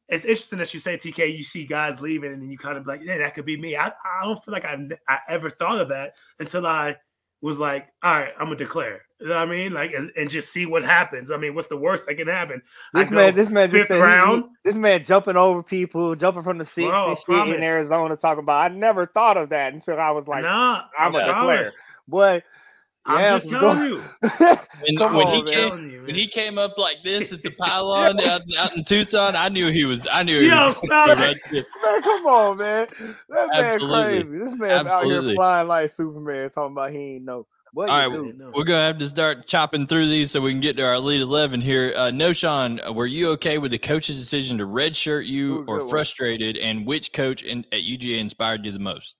S3: it's interesting that you say TK. You see guys leaving, and then you kind of like, yeah, that could be me. I, I don't feel like I, I ever thought of that until I was like, all right, I'm gonna declare. You know what I mean? Like, and, and just see what happens. I mean, what's the worst that can happen?
S4: This man, this man just said he- he-
S3: round.
S4: this man jumping over people, jumping from the six
S3: Bro,
S4: and shit
S3: promise.
S4: in Arizona. Talking about, I never thought of that until I was like,
S3: nah,
S4: I'm
S3: I
S4: a
S3: promise.
S4: declare. Boy,
S3: I'm
S4: yeah,
S3: just telling you. [laughs]
S2: when, when
S4: on,
S2: he
S4: man.
S2: came,
S3: you,
S2: when he came up like this at the pylon [laughs] out, out in Tucson, I knew he was. I knew he
S3: Yo,
S2: was. right [laughs]
S4: man, come on, man. That man
S2: Absolutely.
S4: crazy. This man out here flying like Superman, talking about he ain't know. What
S2: All
S4: you
S2: right,
S4: do?
S3: do.
S2: We're gonna have to start chopping through these so we can get to our Elite eleven here. Uh, Knowshon, were you okay with the coach's decision to redshirt you
S4: Ooh,
S2: or
S4: good one.
S2: frustrated? And which coach in, at UGA inspired you the most?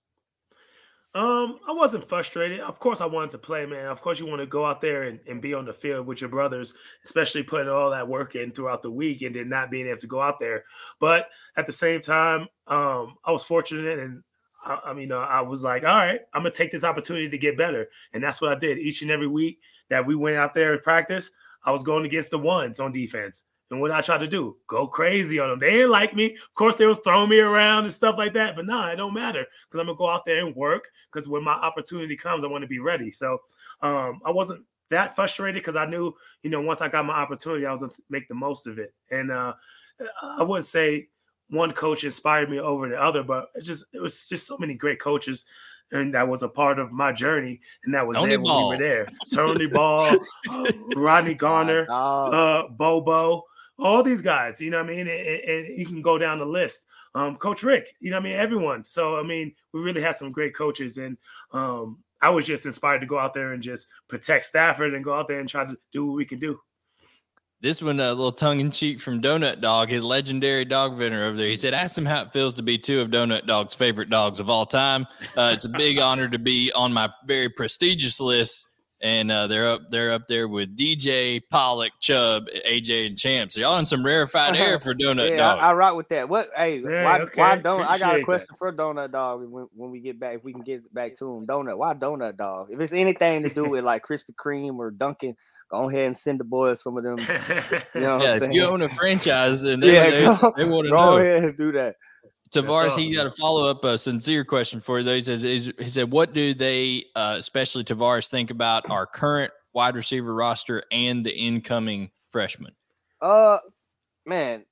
S3: Um, I wasn't frustrated. Of course, I wanted to play, man. Of course, you want to go out there and, and be on the field with your brothers, especially putting all that work in throughout the week and then not being able to go out there. But at the same time, um, I was fortunate and I, I mean, uh, I was like, all right, I'm gonna take this opportunity to get better, and that's what I did. Each and every week that we went out there and practice, I was going against the ones on defense. And what I tried to do, go crazy on them. They didn't like me. Of course, they was throwing me around and stuff like that. But nah, it don't matter because I'm gonna go out there and work. Because when my opportunity comes, I want to be ready. So um, I wasn't that frustrated because I knew, you know, once I got my opportunity, I was gonna make the most of it. And uh, I wouldn't say one coach inspired me over the other, but it just it was just so many great coaches. And that was a part of my journey, and that was
S2: Tony
S3: there when
S2: Ball.
S3: we were there. Tony Ball, uh, Rodney [laughs] Garner, uh, Bobo, all these guys, you know what I mean? And, you can go down the list. Um, Coach Richt, you know what I mean? Everyone. So, I mean, we really had some great coaches. And um, I was just inspired to go out there and just protect Stafford and go out there and try to do what we can do.
S2: This one, a little tongue in cheek from Donut Dog, his legendary dog vendor over there. He said, "Ask him how it feels to be two of Donut Dog's favorite dogs of all time. Uh, it's a big [laughs] honor to be on my very prestigious list, and uh, they're up, they're up there with DJ, Pollack, Chubb, AJ, and Champ. So y'all in some rarefied air [laughs] for Donut
S4: yeah,
S2: Dog.
S4: I, I rock with that. What? Hey,
S3: Yeah,
S4: why?
S3: okay,
S4: Why don't I got
S3: appreciate
S4: a
S3: that.
S4: question for Donut Dog when, when we get back? If we can get back to him, Donut. Why Donut Dog? If it's anything to do with like Krispy Kreme or Dunkin', go ahead and send the boys some of them. [laughs] You know what
S2: yeah,
S4: I'm
S2: if
S4: saying?
S2: you own a franchise, and [laughs] they,
S4: Yeah,
S2: they,
S4: go-
S2: they want to
S4: Go
S2: know.
S4: ahead and do that.
S2: Tavarres, he got a follow up, uh, sincere question for you. Though he says, is, he said, what do they, uh, especially Tavarres, think about our current wide receiver roster and the incoming freshmen?
S4: Uh, man,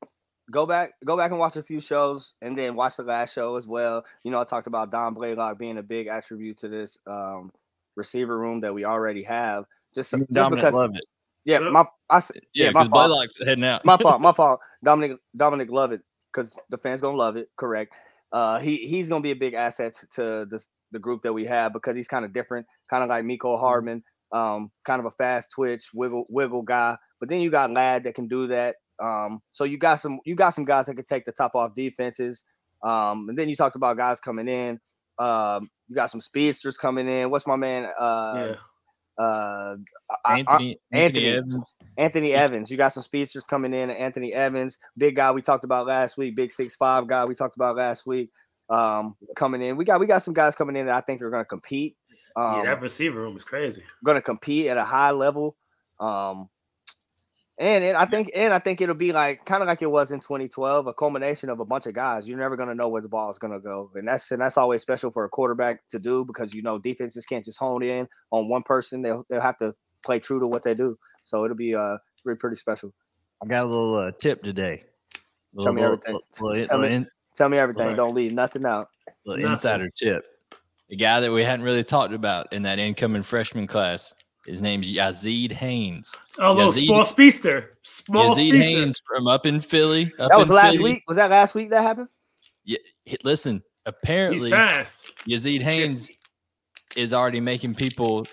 S4: go back, go back and watch a few shows, and then watch the last show as well. You know, I talked about Don Blaylock being a big attribute to this um receiver room that we already have. Just, just
S2: Dominic
S4: because,
S2: love it.
S4: Yeah, my I,
S2: Yeah,
S4: yeah, my fault.
S2: Blaylock's heading out.
S4: my fault, [laughs] my fault. Dominic Dominic love it because the fans gonna love it. Correct. Uh, he he's gonna be a big asset to this the group that we have because he's kind of different, kind of like Mecole Hardman, um, kind of a fast twitch, wiggle wiggle guy. But then you got Ladd that can do that. Um, so you got some you got some guys that can take the top off defenses. Um, and then you talked about guys coming in. Um, you got some speedsters coming in. What's my man? Uh,
S3: yeah.
S4: Uh, I- I-
S2: Anthony, Anthony,
S4: Anthony.
S2: Evans.
S4: Anthony Evans. You got some speedsters coming in. Anthony Evans, big guy we talked about last week, big six five guy we talked about last week. Um, coming in. We got we got some guys coming in that I think are going to compete. Um,
S3: yeah, that receiver room is crazy.
S4: going to compete at a high level. Um, and it, I think and I think it'll be like kind of like it was in 2012, a culmination of a bunch of guys. You're never going to know where the ball is going to go, and that's and that's always special for a quarterback to do because you know defenses can't just hone in on one person. They'll they'll have to play true to what they do. So it'll be uh pretty pretty special.
S6: I got a little uh, tip today.
S4: Tell me everything.
S6: little- little-
S4: Tell me-
S6: in-
S4: Tell me everything.
S3: Right.
S4: Don't leave nothing out.
S6: little
S3: Nothing.
S6: insider tip.
S2: The guy that we hadn't really talked about in that incoming freshman class. His name's Yazid Haynes.
S3: Oh, little
S2: Yazid-
S3: small speedster. Small
S2: Yazid
S3: speedster.
S2: Haynes from up in Philly. Up
S4: That was last
S2: Philly.
S4: week. Was that last week that happened?
S2: He- Listen,
S3: He's
S2: apparently
S3: fast.
S2: Yazid Haynes is already making people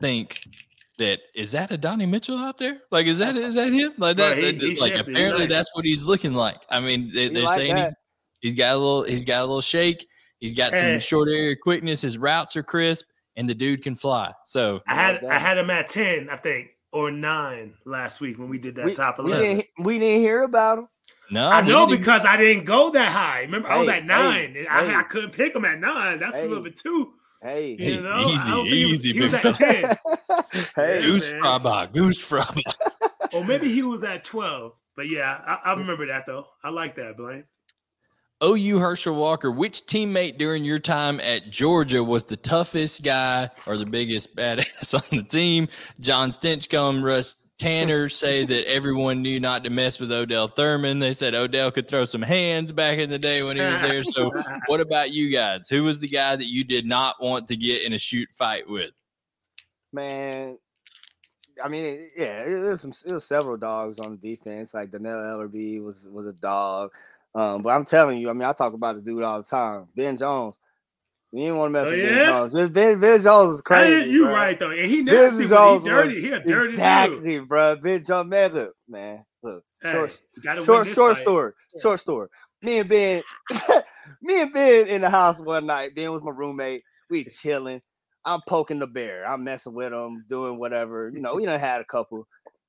S2: think that is that Adonai Mitchell out there? Like, is that is that him? Like that?
S3: Right, he-
S2: that-
S3: he
S2: like,
S3: shifty,
S2: apparently that's what he's looking like. I mean, they, they're
S4: like
S2: saying he, he's got a little, he's got a little shake. He's got some short area quickness. His routes are crisp, and the dude can fly. So
S3: I
S4: I
S3: had I had him at ten, I think, or nine last week when we did that
S4: We,
S3: top
S4: we
S3: eleven.
S4: didn't we didn't hear about him.
S2: no,
S3: I know
S2: didn't even-
S3: because I didn't go that high. Remember, I was at nine.
S4: hey,
S3: I,
S4: hey.
S3: I couldn't pick him at nine. That's a little bit too.
S4: Hey,
S3: You know, I
S2: easy,
S3: he was-
S2: easy,
S3: He was, at ten, [laughs]
S4: hey,
S2: goose
S3: man.
S2: fraba, goose fraba.
S3: or maybe he was at twelve. But yeah, I, I remember that though. I like that, Blayne.
S2: OU Herschel Walker, which teammate during your time at Georgia was the toughest guy or the biggest [laughs] badass on the team? Jon Stinchcomb, Russ Tanner [laughs] say that everyone knew not to mess with Odell Thurman. They said Odell could throw some hands back in the day when he was there. So, [laughs] what about you guys? Who was the guy that you did not want to get in a shoot fight with?
S4: man. I mean, yeah, it was some. It was several dogs on the defense. Like Dannell Ellerbe was was a dog. Um, but I'm telling you, I mean, I talk about the dude all the time. Ben Jones. You didn't want to mess
S3: Oh,
S4: with
S3: yeah?
S4: Ben Jones. Just Ben, ben Jones is crazy.
S3: you
S4: bruh.
S3: right though, and he
S4: Ben
S3: nasty, but he dirty.
S4: was-
S3: He a dirty dude.
S4: exactly, bro. Ben Jones, man, look, man, look.
S3: Hey,
S4: short, short, short
S3: fight.
S4: story. Short story. Me and Ben, [laughs] me and Ben in the house one night. Ben was my roommate. We chilling. I'm poking the bear. I'm messing with him, doing whatever. You know, we done had a couple.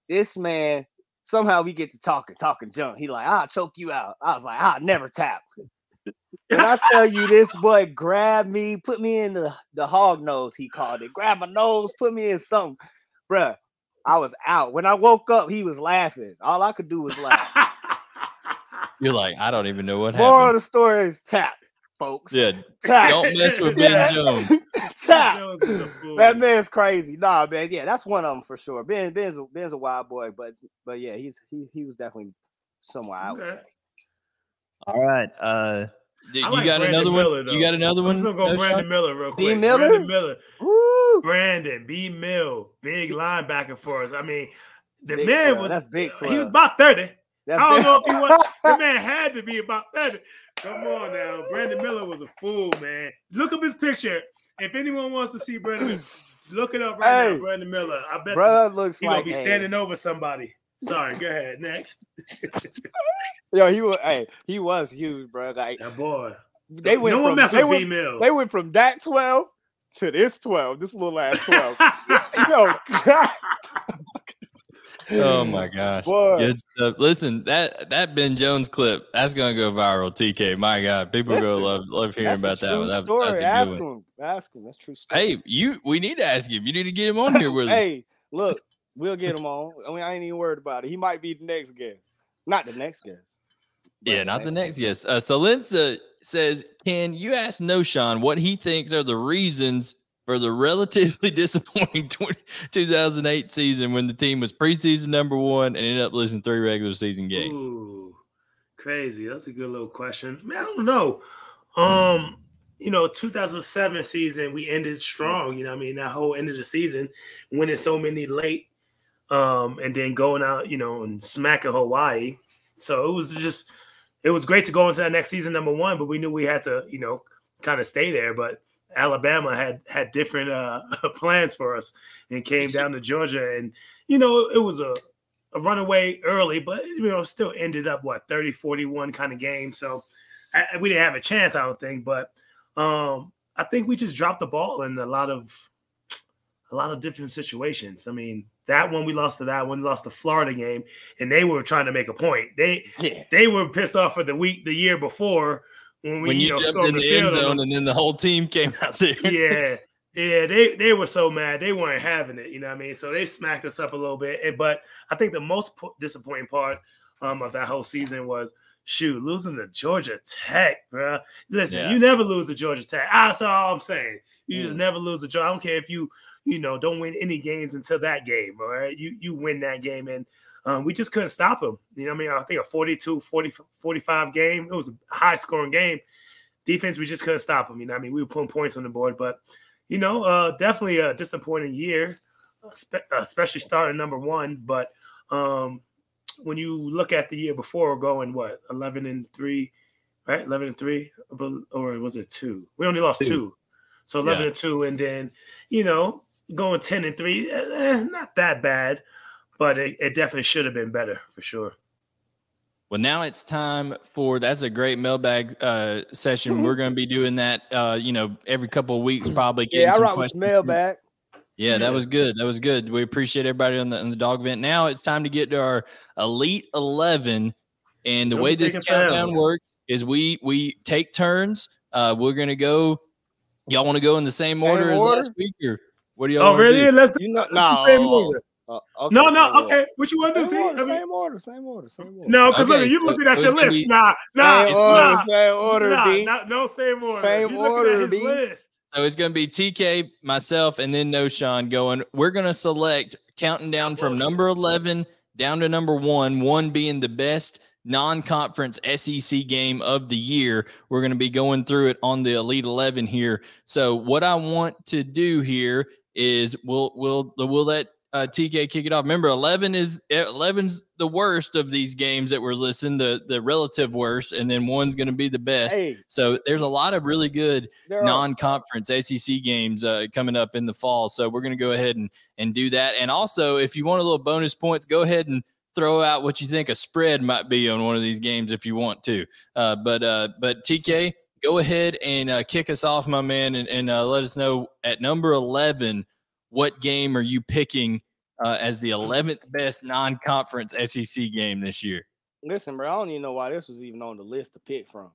S4: This man, somehow we get to talking, talking junk. He like, I'll choke you out. I was like, I'll never tap. And I tell you, this boy grabbed me, put me in the, the hog nose, he called it. Grab my nose, put me in something. Bruh, I was out. When I woke up, he was laughing. All I could do was laugh. [laughs]
S2: You're like, I don't even know what
S4: Moral of
S2: happened.
S4: the story is tap, folks.
S2: Yeah,
S4: Tap.
S2: don't mess with Ben. [laughs] Jones.
S4: Tap.
S3: Jones is a fool.
S4: That man's crazy. Nah, man. Yeah, that's one of them for sure. Ben, Ben's a, Ben's a wild boy, but but yeah, he's he he was definitely somewhere I would
S3: Okay.
S4: say.
S6: All right. Uh,
S2: You
S3: like
S2: got
S3: Brandon
S2: another
S3: Miller,
S2: one?
S3: though.
S2: You got another
S3: I'm
S2: one?
S3: just gonna go
S2: No
S3: Brandon
S2: shot?
S3: Miller real
S4: B.
S3: quick.
S4: Miller?
S3: Brandon Miller.
S4: Woo!
S3: Brandon B. Mill, big linebacker for us. I mean, the
S4: Big
S3: man
S4: 12,
S3: was
S4: that's big
S3: He was about thirty.
S4: That
S3: I don't
S4: Ben-
S3: know if he was. the man [laughs] had to be about thirty. Come on now, Brandon Miller was a fool, man. Look up his picture. If anyone wants to see Brandon, [clears throat] look it up right
S4: Hey,
S3: now. Brandon Miller. I bet
S4: Bruh looks
S3: gonna
S4: like
S3: be
S4: hey,
S3: standing over somebody. Sorry, go ahead. Next, [laughs]
S4: Yo, he was hey, he was huge, bro. Like
S3: that boy.
S4: they went
S3: no one
S4: from
S3: mess
S4: they
S3: with
S4: went,
S3: Mill.
S4: they went from that 12 to this 12, this little ass 12. [laughs] [laughs] Yo, God,
S2: Oh my [laughs] gosh.
S4: Boy.
S2: Good stuff. Listen, that that Ben Jones clip, that's gonna go viral. TK, my God, people are gonna love love hearing about that. one. That-
S4: story.
S2: that's a
S4: Ask
S2: one.
S4: him. Ask him. That's true story.
S2: Hey, you we need to ask him. You need to get him on here with
S4: hey, look, we'll get him on. I mean, I ain't even worried about it. He might be the next guest. Not the next guest.
S2: Yeah,
S4: but
S2: not the next guest. Uh, Salenza says, "Can you ask Knowshon what he thinks are the reasons for the relatively [laughs] disappointing 20, 2008 season when the team was preseason number one and ended up losing three regular season games?"
S3: Ooh, crazy. That's a good little question. Man, I don't know. Um, you know, 2007 season we ended strong. You know, I mean that whole end of the season, winning so many late um, and then going out, you know, and smacking Hawaii. So it was just, it was great to go into that next season number one, but we knew we had to, you know, kind of stay there. But Alabama had had different uh, [laughs] plans for us and came down to Georgia, and you know, it was a, a runaway early, but you know, still ended up what 30 41 kind of game. So I, we didn't have a chance, I don't think, but um, I think we just dropped the ball in a lot of a lot of different situations. I mean, that one we lost to that one, we lost the Florida game, and they were trying to make a point. They
S4: Yeah.
S3: they were pissed off for the week the year before when we
S2: when you,
S3: know,
S2: jumped in the
S3: field
S2: end zone and then the whole team came [laughs] out there.
S3: yeah, yeah, they they were so mad they weren't having it. You know what I mean? So they smacked us up a little bit. And- But I think the most po- disappointing part um, of that whole season was shoot losing to Georgia Tech, bro. Listen,
S2: Yeah.
S3: you never lose to Georgia Tech. That's all I'm saying. You just
S4: Mm.
S3: never lose to Georgia. I don't care if you you know don't win any games until that game. All right, you you win that game and. Um, we just couldn't stop them. You know what I mean? I think a 42, 40, 45 game. It was a high scoring game. Defense, we just couldn't stop them. You know what I mean? We were putting points on the board, but you know, uh, definitely a disappointing year, especially starting number one. But um, when you look at the year before, going what eleven and three, right? Eleven and three, or was it two? We only lost
S2: Two.
S3: two, so eleven
S2: Yeah.
S3: and two, and then you know, going ten and three, eh, eh, not that bad, but it, it definitely should have been better for sure.
S2: Well, now it's time for that's a great mailbag uh, session. We're going to be doing that, uh, you know, every couple of weeks, probably. getting
S4: Yeah, I
S2: some
S4: rock with
S2: questions
S4: the
S2: through.
S4: mailbag.
S2: Yeah,
S3: Yeah.
S2: that was good. That was good. We appreciate everybody on the on the Dawgvent. Now it's time to get to our elite eleven, and the
S3: Don't
S2: way this countdown
S3: forever.
S2: works is we we take turns. Uh, we're gonna go. Y'all want to go in the same,
S4: Same
S2: order, as
S4: order?
S2: last week, or what do y'all?
S3: Oh, really?
S2: do?
S3: Let's do,
S4: You know,
S3: let's do same
S4: no.
S3: Order.
S4: Uh, okay,
S3: No,
S4: same
S3: no,
S4: order.
S3: okay. What you want to do,
S4: Same
S3: T?
S4: order,
S3: I mean-
S4: same order, same order, same order.
S3: No, because
S2: Okay,
S3: look, you looking at your list.
S2: be-
S3: Nah, nah,
S4: Same
S3: nah,
S4: order, same order,
S3: nah,
S4: B.
S3: nah, no same order.
S4: Same
S3: you looking
S4: order,
S3: at his
S4: B.
S3: list.
S2: So it's going to be TK, myself, and then Knowshon going. We're going to select counting down from number 11 down to number one, one being the best non conference SEC game of the year. We're going to be going through it on the Elite 11 here. So, what I want to do here is we'll, we'll, we'll let uh, TK kick it off. Remember, 11 is 11's the worst of these games that we're listing, the, the relative worst, and then one's going to be the best.
S4: Hey,
S2: So, there's a lot of really good non-conference ACC games uh, coming up in the fall. So we're going to go ahead and and do that. And also, if you want a little bonus points, go ahead and throw out what you think a spread might be on one of these games if you want to. Uh, but uh, but TK, go ahead and uh, kick us off, my man, and, and uh, let us know at number eleven what game are you picking uh, as the eleventh best non-conference SEC game this year.
S4: Listen, bro, I don't even know why this was even on the list to pick from.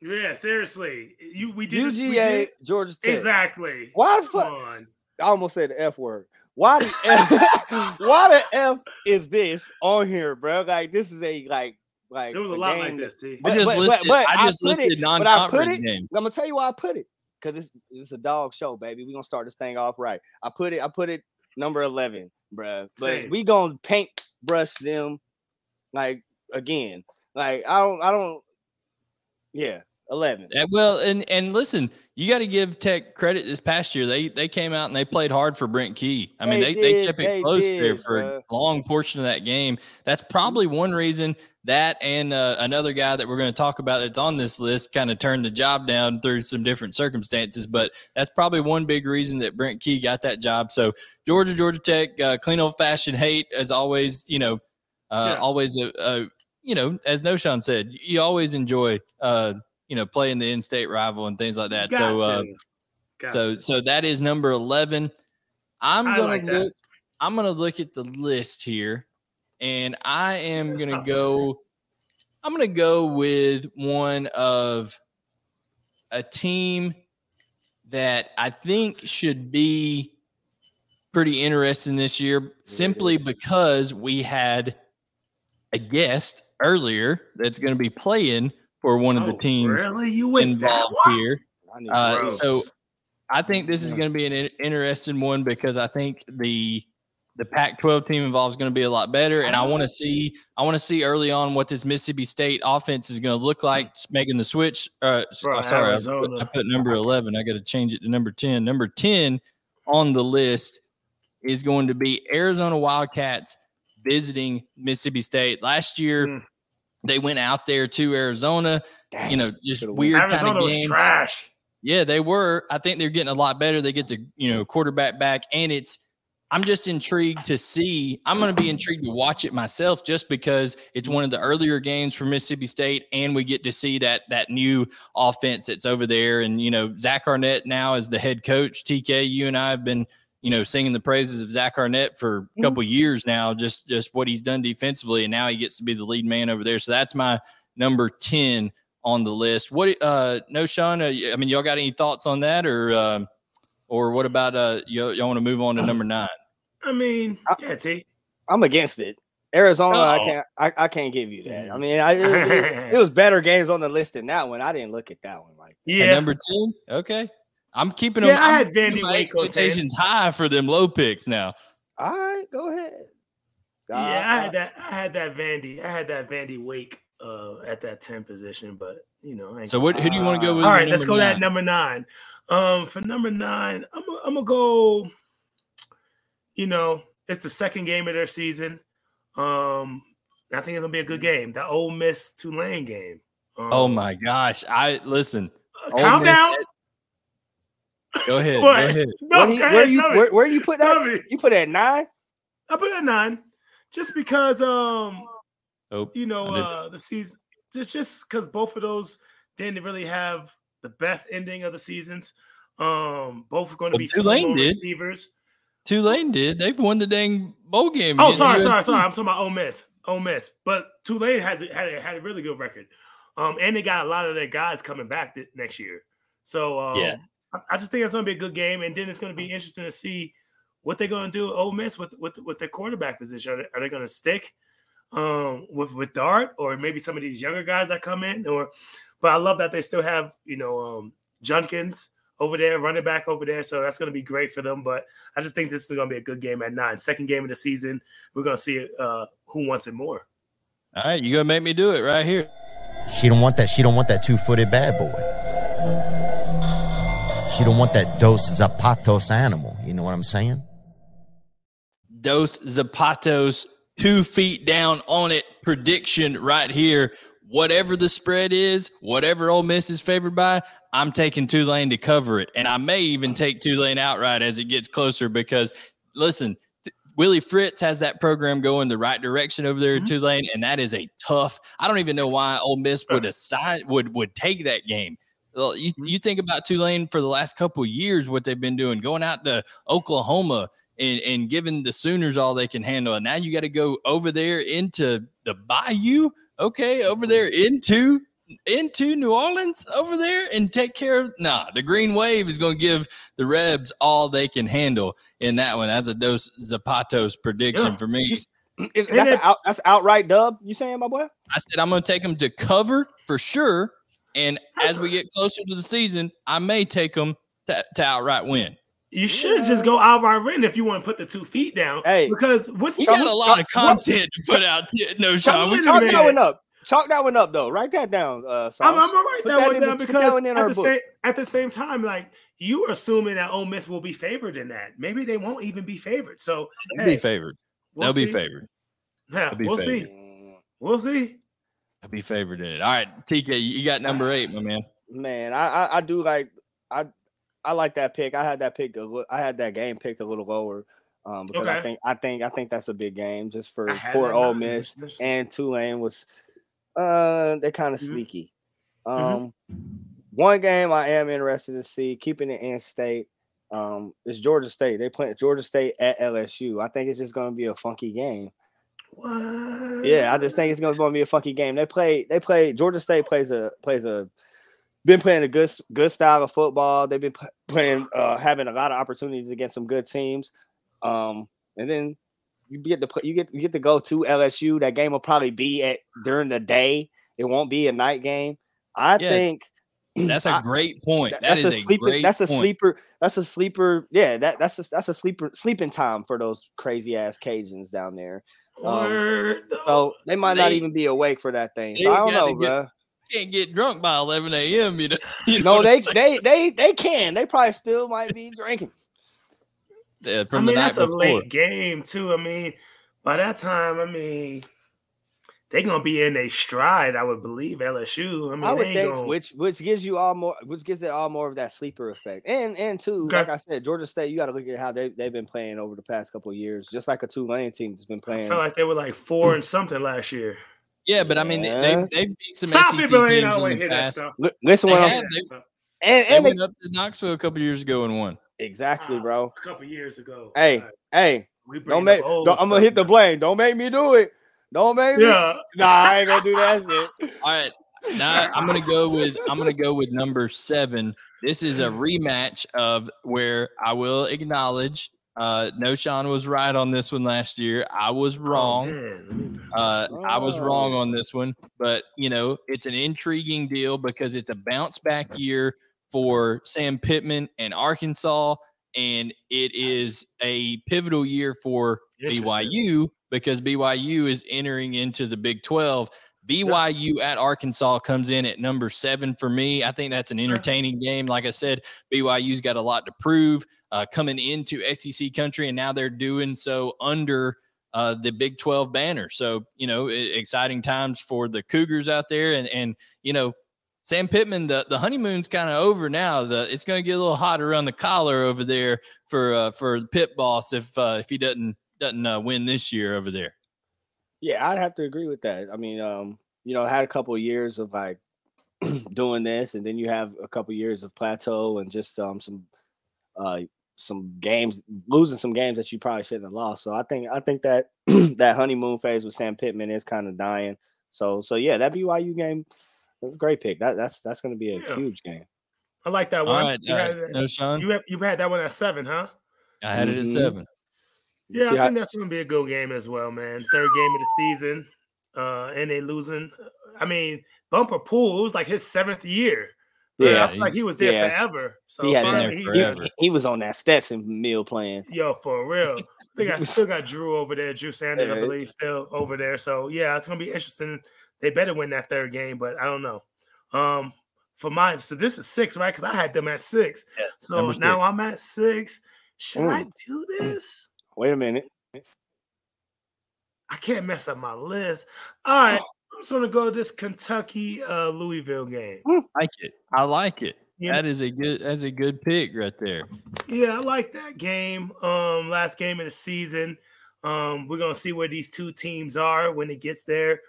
S3: Yeah, seriously. You we did we
S4: UGA,
S3: did-
S4: Georgia Tech.
S3: Exactly.
S4: Why the fuck? I almost said the F word. Why the F? [laughs] why the F is this on here, bro? Like this is a like like
S3: It was a
S4: a
S3: lot like this, T.
S4: But-
S2: I just
S4: but- but-
S2: listed.
S4: but
S2: I
S4: I
S2: just
S4: put it-
S2: listed
S4: but I put
S2: non-conference
S4: it-
S2: games.
S4: I'm gonna tell you why I put it because it's it's a dog show, baby. We gonna start this thing off right. I put it. I put it number eleven, bruh. But
S3: Same.
S4: we gonna paint brush them like again. Like I don't. I don't. Yeah, eleven.
S2: Uh, Well, and and listen, you got to give Tech credit. This past year, they they came out and they played hard for Brent Key. I mean,
S4: They
S2: they, they, kept it
S4: they
S2: close there for
S4: bruh.
S2: a long portion of that game. That's probably one reason that and uh, another guy that we're going to talk about that's on this list kind of turned the job down through some different circumstances. But that's probably one big reason that Brent Key got that job. So Georgia, Georgia Tech, uh, clean old fashioned hate as always. You know, uh,
S3: Yeah.
S2: always a, a you know, as Knowshon said, you always enjoy, uh, you know, playing the in-state rival and things like that.
S3: Got
S2: so, uh.
S3: Got
S2: so,
S3: to.
S2: so that is number eleven. I'm
S3: I
S2: gonna
S3: like that.
S2: look. I'm gonna look at the list here, and I am
S3: That's
S2: gonna
S3: not
S2: go. I'm gonna go with one of a team that I think should be pretty interesting this year, simply
S4: is.
S2: because we had a guest earlier that's going to be playing for one of the
S3: Oh,
S2: teams
S3: really? You went
S2: involved here. Uh, so I think this is going to be an in- interesting one because I think the the Pac-12 team involved is going to be a lot better, and I want to see I want to see early on what this Mississippi State offense is going to look like making the switch. Uh,
S3: Bro,
S2: oh, sorry, I put, I put number eleven. I got to change it to number ten. Number ten on the list is going to be Arizona Wildcats visiting Mississippi State. Last year,
S3: Mm.
S2: They went out there to Arizona.
S4: Dang,
S2: You know, just
S4: could've won.
S2: weird kind
S3: Arizona
S2: of
S3: was
S2: game.
S3: trash.
S2: Yeah, they were. I think they're getting a lot better. They get the you know quarterback back, and it's. I'm just intrigued to see. I'm going to be intrigued to watch it myself, just because it's one of the earlier games for Mississippi State, and we get to see that that new offense that's over there. And you know, Zach Arnett now is the head coach. TK, you and I have been you know singing the praises of Zach Arnett for a couple years now. Just just what he's done defensively, and now he gets to be the lead man over there. So that's my number ten on the list. What uh Knowshon, uh, I mean y'all got any thoughts on that or um or what about uh y'all, y'all want to move on to [clears throat] number 9?
S3: I mean,
S4: I-
S3: yeah, T.
S4: I'm against it. Arizona, I
S2: Oh.
S4: can't. I, I can't give you that. I mean, I, it, it- it [laughs] was better games on the list than that one. I didn't look at that one like.
S2: At
S3: Yeah.
S2: number 10? Okay. I'm keeping
S3: Yeah,
S2: them
S3: I
S2: I'm
S3: had Vandy
S2: my
S3: Wake on 10.
S2: high for them low picks now.
S4: All right, go ahead.
S3: Yeah,
S4: Uh,
S3: I
S4: uh,
S3: had that. I had that Vandy. I had that Vandy Wake uh, at that ten position, but you know. I
S2: So what who do you want to go
S4: Uh,
S2: with?
S3: All right, let's go to that number nine. Um, for number nine, I'm i I'm gonna go. You know, it's the second game of their season. Um, I think it's gonna be a good game. That Ole Miss Tulane game. Um,
S2: Oh my gosh. I listen. Ole
S3: Calm
S2: Miss
S3: down.
S2: Go [laughs] ahead. Go ahead.
S3: No,
S4: where, he-
S3: go
S4: where
S3: ahead,
S4: you where, where you put that?
S3: Me.
S4: You put it at nine.
S3: I put it at nine, just because um
S2: Oh,
S3: you know, uh the season just just because both of those didn't really have the best ending of the seasons. Um, both are going to
S2: Well,
S3: be
S2: Tulane
S3: solo
S2: did.
S3: receivers.
S2: Tulane did. They've won the dang bowl game.
S3: Oh, sorry, sorry, sorry. I'm talking about Ole Miss. Ole Miss, but Tulane has had a, had a really good record. Um, and they got a lot of their guys coming back th- next year. So um,
S2: Yeah.
S3: I, I just think it's going to be a good game, and then it's going to be interesting to see what they're going to do at Ole Miss with with with their quarterback position. Are they, are they going to stick um, with with Dart, or maybe some of these younger guys that come in? Or, but I love that they still have you know um, Judkins over there, running back over there. So that's going to be great for them. But I just think this is going to be a good game at nine. Second game of the season. We're going to see uh, who wants it more.
S2: All right, you're gonna make me do it right here.
S7: She don't want that. She don't want that two-footed bad boy. She don't want that Dos Zapatos animal. You know what I'm saying?
S2: Dos Zapatos, two feet down on it. Prediction right here. Whatever the spread is, whatever Ole Miss is favored by, I'm taking Tulane to cover it. And I may even take Tulane outright as it gets closer because, listen, t- Willie Fritz has that program going the right direction over there at mm-hmm. Tulane, and that is a tough. I don't even know why Ole Miss would assign would would take that game. Well, you, mm-hmm. you think about Tulane for the last couple of years, what they've been doing, going out to Oklahoma and, and giving the Sooners all they can handle. And now you got to go over there into the Bayou, okay, over mm-hmm. there into into New Orleans over there and take care of nah the green wave is going to give the rebs all they can handle in that one as a dos zapatos prediction
S3: Yeah.
S2: for me
S4: mm,
S3: Is,
S4: that's
S3: it-
S4: out, that's outright dub. You saying, my boy?
S2: i said i'm going to take them to cover for sure and
S3: That's
S2: as we get closer to the season i may take them to, to outright win
S3: You should just go outright win if you want to put the two feet down.
S4: Hey.
S3: because what's
S2: we
S4: Chalk-
S2: got a lot of
S4: chalk-
S2: content to put out t- no
S3: Chalk-
S2: sean we
S3: wait a
S4: Chalk
S3: minute.
S4: that one up. Chalk that one up, though. Write that down. Uh,
S3: I'm, I'm gonna write that,
S4: that
S3: one
S4: in
S3: down
S4: put
S3: because
S4: one in
S3: at the same at the same time, like you are assuming that Ole Miss will be favored in that. Maybe they won't even be favored. So
S2: they'll
S3: hey,
S2: be favored
S3: we'll
S2: they'll be favored
S3: Yeah,
S2: They'll be
S3: we'll
S2: favored.
S3: see. We'll see.
S2: They'll be favored in it all right tk you got number eight my man [sighs]
S4: Man, I, I I do like I I like that pick. I had that pick. A li- I had that game picked a little lower. Um, because I think I think I think that's a big game just for
S3: I had
S4: for Ole. Miss and Tulane was uh they're kind of
S3: Mhm.
S4: sneaky.
S3: Mhm.
S4: Um, one game I am interested to see keeping it in state. Um, is Georgia State. They play Georgia State at LSU. I think it's just going to be a funky game.
S3: What?
S4: Yeah, I just think it's going to be a funky game. They play. They play. Georgia State plays a plays a. Been playing a good good style of football. They've been p- playing, uh, having a lot of opportunities against some good teams. Um, and then you get to play, you get you get to go to LSU. That game will probably be at during the day. It won't be a night game. I
S2: Yeah,
S4: think [clears throat]
S2: that's a great point
S4: that-
S2: That is
S4: that's
S2: a,
S4: a sleeper.
S2: great
S4: That's a
S2: point.
S4: sleeper. That's a sleeper. Yeah, that that's a, that's a sleeper sleeping time for those crazy ass Cajuns down there. Um, So they might not even be awake for that thing. So I don't know,
S2: get-
S4: bro.
S2: can't get drunk by 11 a.m. You know, [laughs] you
S4: No,
S2: what
S4: they they they they can. They probably still might be drinking.
S2: from
S3: I mean,
S2: the night
S3: that's a late game too. I mean, by that time, I mean, they're gonna be in a stride. I would believe LSU. I mean,
S4: I would think,
S3: gonna-
S4: which which gives you all more, which gives it all more of that sleeper effect, and and two,
S3: Okay.
S4: like I said, Georgia State, you got to look at how they they've been playing over the past couple of years, just like a Tulane team that's been playing.
S3: I
S4: playing.
S3: felt like they were like four and something last year.
S2: Yeah, but I mean, they
S4: Yeah.
S2: they beat some
S3: Stop
S2: SEC
S3: it, I
S2: teams
S3: don't
S2: in
S3: want to
S2: the
S3: hear that
S2: past.
S3: stuff.
S4: Listen,
S2: They
S4: what I'm saying,
S2: They,
S4: and,
S2: they
S4: and they,
S2: went up to Knoxville a couple years ago and won.
S4: exactly,
S3: ah,
S4: bro.
S3: A couple years ago.
S4: Hey,
S3: All right,
S4: Hey,
S3: we
S4: don't make. Don't, I'm gonna hit the blame. Don't make me do it. Don't make me.
S3: Yeah. [laughs]
S4: Nah, I ain't gonna do that shit.
S2: All right. Now I'm gonna go with I'm gonna go with number seven. This is a rematch of where I will acknowledge uh Knowshon was right on this one last year. I was
S3: Oh,
S2: wrong.
S3: man, let me-
S2: Uh, I was wrong
S4: Oh.
S2: on this one, but you know, it's an intriguing deal because it's a bounce back year for Sam Pittman and Arkansas, and it is a pivotal year for BYU because BYU is entering into the Big 12. BYU at Arkansas comes in at number seven for me. I think that's an entertaining game. Like I said, BYU's got a lot to prove uh, coming into SEC country, and now they're doing so under uh, the Big 12 banner. So, you know, exciting times for the Cougars out there. And, and you know, Sam Pittman, the, the honeymoon's kind of over now. The It's going to get a little hot around the collar over there for uh, for the pit boss if uh, if he doesn't doesn't uh, win this year over there.
S4: Yeah, I'd have to agree with that. I mean, um, you know, I had a couple of years of like [clears throat] doing this, and then you have a couple of years of plateau and just um some uh some games losing some games that you probably shouldn't have lost. So I think I think that [clears throat] that honeymoon phase with Sam Pittman is kind of dying. So so yeah, that BYU game was a great pick. That that's that's going to be a
S3: Yeah.
S4: huge game.
S3: I like that one.
S2: right.
S3: You,
S2: Uh,
S3: had,
S2: Knowshon.
S3: you, have, you had that one at seven, huh?
S2: I had it at
S4: Mhm.
S2: seven.
S3: Yeah,
S4: See
S3: I
S4: how-
S3: think that's gonna be a good game as well, man. Third game of the season, uh, and they losing. I mean, Bumper Pool it was like his seventh year. But
S4: Yeah,
S3: I feel like he was there
S4: yeah.
S3: forever. So
S4: he had
S2: finally
S4: that,
S2: there forever.
S4: he, he was on that Stetson meal plan.
S3: Yo, for real. I think I [laughs] still got Drew over there, Drew Sanders, I believe, still over there. So yeah, it's gonna be interesting. They better win that third game, but I don't know. Um, for my so this is six, right? Because I had them at six.
S2: Yeah,
S3: so
S2: number
S3: now I'm at six. Should I
S4: Mm.
S3: do this?
S4: Wait a minute.
S3: I can't mess up my list. All right, [sighs] I'm just gonna go this Kentucky uh Louisville game.
S2: I like it. I like it.
S3: You
S2: That is a good that's a good pick right there.
S3: Yeah, I like that game. Um, last game of the season. Um, we're gonna see where these two teams are when it gets there.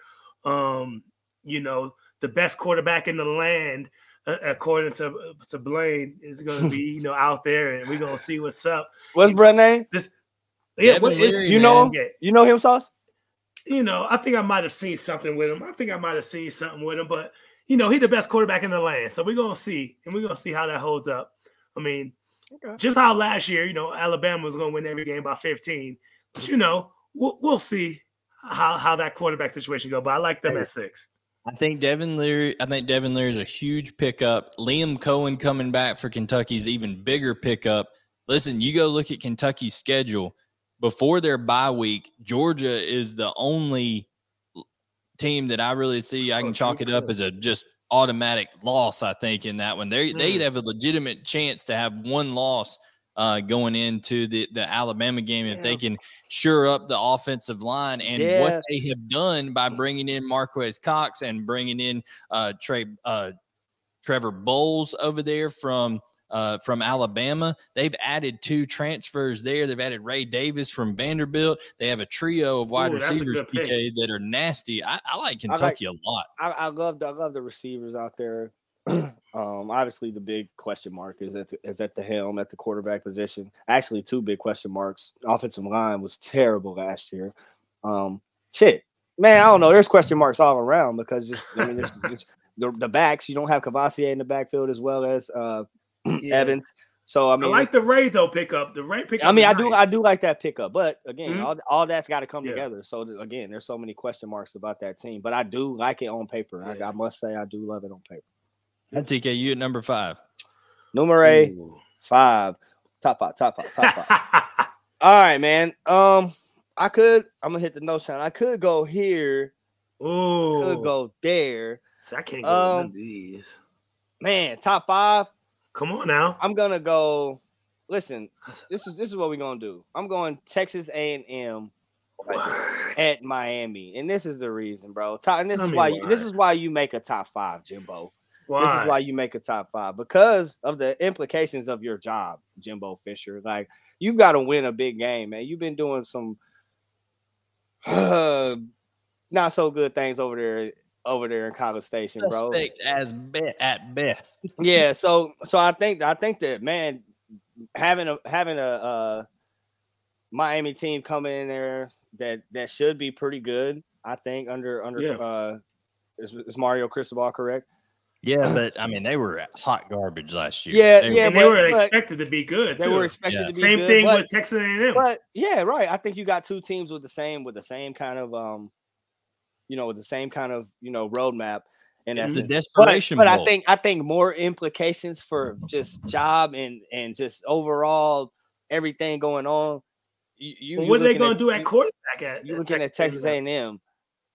S3: Um, you know, the best quarterback in the land, uh, according to to Blayne, is gonna [laughs] be you know out there, and we're gonna see what's up.
S4: What's Brett name?
S3: Yeah,
S2: Devin
S3: what is
S2: Leary,
S4: You know
S2: man.
S3: Yeah,
S4: You know him, Sauce?
S3: you know, I think I might have seen something with him. I think I might have seen something with him, but you know, he's the best quarterback in the land. So we're gonna see, and we're gonna see how that holds up. I mean,
S4: Okay.
S3: just how last year, you know, Alabama was gonna win every game by 15. But you know, we'll, we'll see how how that quarterback situation go. But I like them at six.
S2: I think Devin Leary. I think Devin Leary is a huge pickup. Liam Coen coming back for Kentucky is even bigger pickup. Listen, you go look at Kentucky's schedule before their bye week. Georgia is the only team that I really see. I
S3: Oh,
S2: can chalk it up as a just automatic loss. I think in that one, they they
S3: Mm.
S2: have a legitimate chance to have one loss. Uh, going into the, the Alabama game, if they can sure up the offensive line and
S4: Yeah.
S2: what they have done by bringing in Marquez Cox and bringing in uh, Trey uh, Trevor Bowles over there from uh, from Alabama. They've added two transfers there. They've added Ray Davis from Vanderbilt. They have a trio of wide
S3: Ooh,
S2: receivers. PK, that are nasty. I, I like
S4: I like-
S2: Kentucky a lot.
S4: I, I love the, I love the receivers out there. [clears throat] um, obviously the big question mark is at the, is at the helm at the quarterback position. Actually, two big question marks. Offensive line was terrible last year. Um, shit, man, I don't know. There's question marks all around because just I mean, it's, it's [laughs] the the backs. You don't have Kavosiey in the backfield as well as uh, [clears throat]
S3: Yeah.
S4: Evans. So I mean, I,
S3: like the Ray though pickup. The Ray pickup.
S4: I mean,
S3: is
S4: I do,
S3: nice.
S4: I do like that pickup, but again,
S3: Mhm.
S4: all, all that's got to come
S3: Yeah.
S4: together. So again, there's so many question marks about that team, but I do like it on paper. I-
S3: Yeah.
S4: I, must say, I do love it on paper.
S2: And TK, you at number five.
S4: Numero five, top five, top five, top five. [laughs] all right, man. Um, I could, I'm gonna hit the no shine. I could go here,
S3: Ooh.
S4: could go there.
S3: See, I can't go with none
S4: Um,
S3: of these.
S4: Man, top five.
S3: Come on now.
S4: I'm gonna go. listen, this is this is what we're gonna do. I'm going Texas A and M at Miami, and this is the reason, bro. Top, and this
S3: Tell
S4: is why,
S3: why.
S4: this is why you make a top five, Jimbo.
S3: Why?
S4: This is why you make a top five because of the implications of your job, Jimbo Fisher. Like you've got to win a big game, man. You've been doing some [sighs] not so good things over there over there in College Station, bro.
S6: Suspect as be- at best. [laughs]
S4: yeah, so so I think I think that man having a having a uh Miami team coming in there that that should be pretty good. I think under under
S3: Yeah.
S4: uh is, is Mario Cristobal correct?
S6: Yeah, [clears throat] but I mean they were hot garbage last year.
S4: Yeah,
S6: They-
S4: yeah,
S3: and they
S4: but-
S3: were expected to be good
S4: They
S3: too.
S4: were expected
S6: Yeah.
S4: to be
S3: Same
S4: good,
S3: thing
S4: but,
S3: with Texas A&M.
S4: but yeah, right. I think you got two teams with the same with the same kind of um, you know, with the same kind of you know roadmap. And
S3: It's
S6: It's a
S4: essence, but,
S6: desperation.
S4: but I think I think more implications for just job and and just overall everything going on. You, you
S3: Well, what are they going to do at
S4: you-
S3: quarterback? At,
S4: You
S3: at
S4: looking at Texas A and M?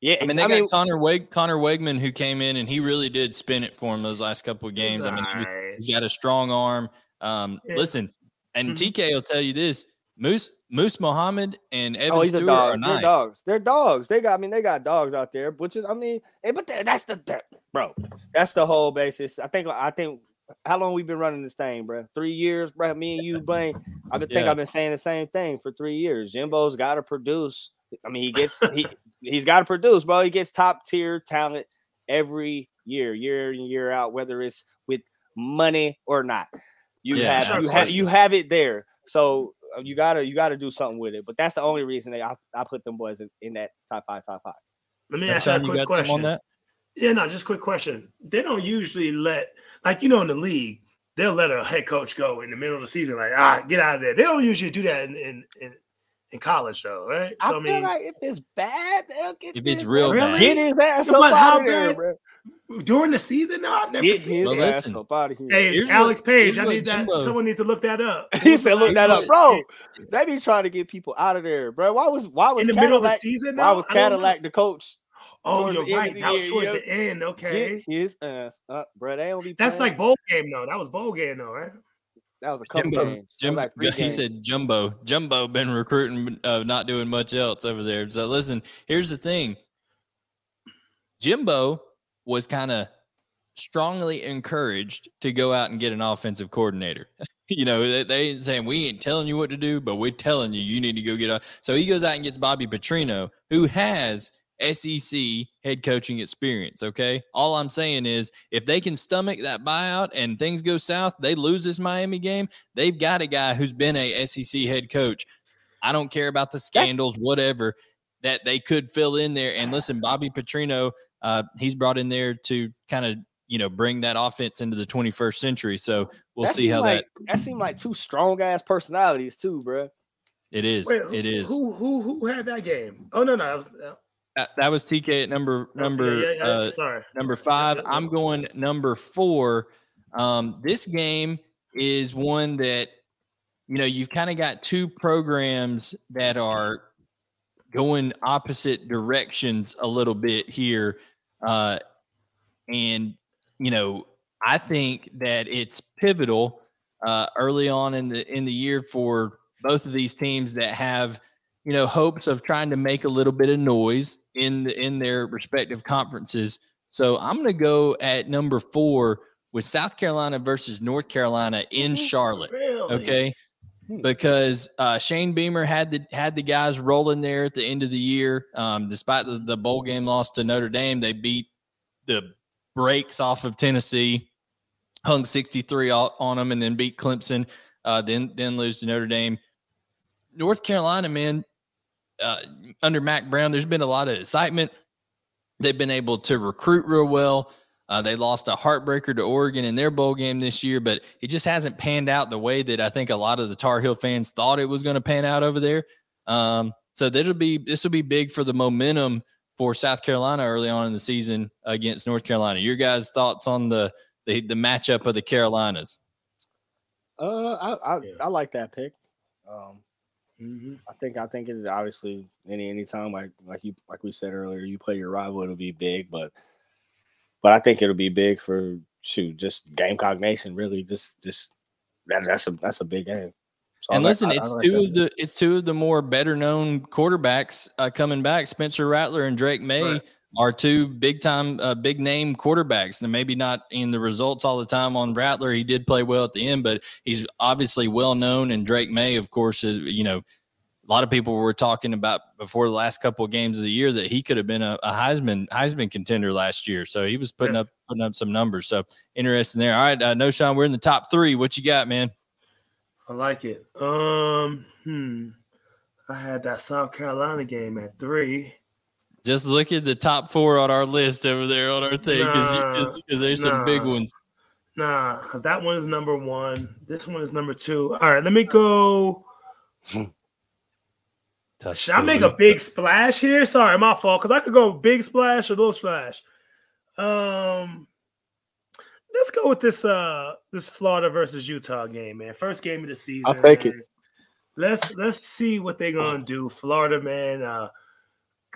S4: Yeah,
S2: I mean,
S4: ex-
S2: they got Connor Weg, Conner Weigman who came in and he really did spin it for him those last couple of games. I mean, he, he's got a strong arm. Um,
S3: Yeah.
S2: Listen, and
S3: Mhm.
S2: TK will tell you this: Moose Moose Muhammad and Evan
S4: oh, he's a
S2: Stewart are
S4: dog. They're dogs. They're dogs. They got. I mean, they got dogs out there, which is. I mean, eh, but that's the that, bro. That's the whole basis. I think. I think. How long we been running this thing, bro? Three years, bro. Me and you, Blayne. I think
S2: Yeah.
S4: I've been saying the same thing for three years. Jimbo's got to produce. I mean, he gets he he's got to produce, bro. He gets top tier talent every year, year in year out, whether it's with money or not. You
S2: Yeah,
S4: have you have you have it there. So you gotta you gotta do something with it. But that's the only reason they I, I put them boys in, in that top five, top five.
S3: Let me
S2: Next
S3: ask you a
S2: time you
S3: quick
S2: got
S3: question.
S2: on that?
S3: Yeah, no, just quick question. They don't usually let, like you know, in the league, they'll let a head coach go in the middle of the season, like ah, get out of there. They don't usually do that in in, in, in college, though, right?
S4: I,
S3: So I,
S4: feel
S3: mean,
S4: like if it's bad, they'll get
S2: If it's
S4: this-
S2: real
S3: bad.
S4: get his ass
S3: But
S4: up
S3: how
S4: out of there,
S3: bad-
S4: bro.
S3: during the season, no, I've never
S4: Get
S3: seen.
S4: his
S2: Well,
S4: ass
S2: listen.
S4: up out of here.
S3: Hey,
S2: Here's
S3: Alex
S2: what-
S3: Page, I need that.
S2: Jimbo-
S3: Someone needs to look that up. [laughs]
S4: he said, "Look that up, bro." They be trying to get people out of there, bro. Why was why was
S3: in the middle of the
S4: Cadillac?
S3: season.
S4: Why was
S3: I don't know.
S4: Cadillac the coach?
S3: Oh, you're right.
S4: of
S3: That was towards
S4: yeah.
S3: the end. Okay,
S4: Get his ass up, bro. They don't be.
S3: that's
S4: playing.
S3: like bowl game though. That was bowl game though, right?
S4: That was a couple
S2: Jumbo,
S4: games.
S2: Jim,
S4: like [laughs]
S2: he
S4: games.
S2: said Jumbo. Jumbo been recruiting, uh, not doing much else over there. So listen, here's the thing. Jimbo was kind of strongly encouraged to go out and get an offensive coordinator. [laughs] you know, they, they ain't saying we ain't telling you what to do, but we're telling you you need to go get a. So he goes out and gets Bobby Petrino, who has SEC head coaching experience. Okay, all I'm saying is if they can stomach that buyout and things go south, they lose this Miami game. They've got a guy who's been a SEC head coach. I don't care about the scandals, whatever that they could fill in there. And listen, Bobby Petrino, uh, he's brought in there to kind of you know bring that offense into the 21st century. So we'll
S4: That
S2: see how
S4: like,
S2: that
S4: that seemed like two strong ass personalities too, bro.
S2: it is.
S3: Wait, who,
S2: it is.
S3: Who who who had that game? Oh no, no, that was, uh,
S2: That, that was TK at number number
S3: yeah, yeah,
S2: uh,
S3: sorry.
S2: number five. I'm going number four. Um, this game is one that you know you've kind of got two programs that are going opposite directions a little bit here, uh, and you know I think that it's pivotal uh, early on in the in the year for both of these teams that have you know hopes of trying to make a little bit of noise in the, in their respective conferences. So I'm going to go at number four with South Carolina versus North Carolina in Charlotte.
S3: Really?
S2: Okay.
S4: Hmm.
S2: Because uh, Shane Beamer had the had the guys rolling there at the end of the year. Um, despite the, the bowl game loss to Notre Dame, they beat the brakes off of Tennessee, hung 63 on them, and then beat Clemson. Uh, then then lose to Notre Dame. North Carolina, man, uh, under Mack Brown, there's been a lot of excitement. They've been able to recruit real well. Uh, they lost a heartbreaker to Oregon in their bowl game this year, but it just hasn't panned out the way that I think a lot of the Tar Heel fans thought it was going to pan out over there. Um, so that'll be this will be big for the momentum for South Carolina early on in the season against North Carolina. Your guys' thoughts on the the, the matchup of the Carolinas?
S4: Uh, I I,
S3: Yeah.
S4: I like that pick. Um,
S3: Mhm.
S4: I think I think it is obviously any any time like like you like we said earlier, you play your rival, it'll be big, but but I think it'll be big for shoot just Gamecock Nation. Really, just just that that's a that's a big game. So
S2: and
S4: I like-
S2: listen,
S4: I- I
S2: it's
S4: like
S2: two of the it's two of the more better known quarterbacks uh, coming back. Spencer Rattler and Drake Maye
S3: Right.
S2: Are two big time, uh, big name quarterbacks. And maybe not in the results all the time on Rattler. He did play well at the end, but he's obviously well known. And Drake Maye, of course, is you know a lot of people were talking about before the last couple of games of the year that he could have been a, a Heisman Heisman contender last year. So he was putting
S3: Yeah.
S2: up putting up some numbers. So interesting there. All right, uh, Knowshon, we're in the top three. What you got, man?
S3: I like it. Um, hmm. I had that South Carolina game at three.
S2: Just look at the top four on our list over there on our thing
S3: Nah,
S2: because there's some big ones.
S3: Nah, because that one is number one. This one is number two. All right, let me go. [laughs] Should I make a big splash here? Sorry, my fault. Because I could go big splash or little splash. Um, let's go with this. Uh, this Florida versus Utah game, man. First game of the season.
S4: I'll take it.
S3: Let's let's see what they're gonna do. Florida, man. Uh,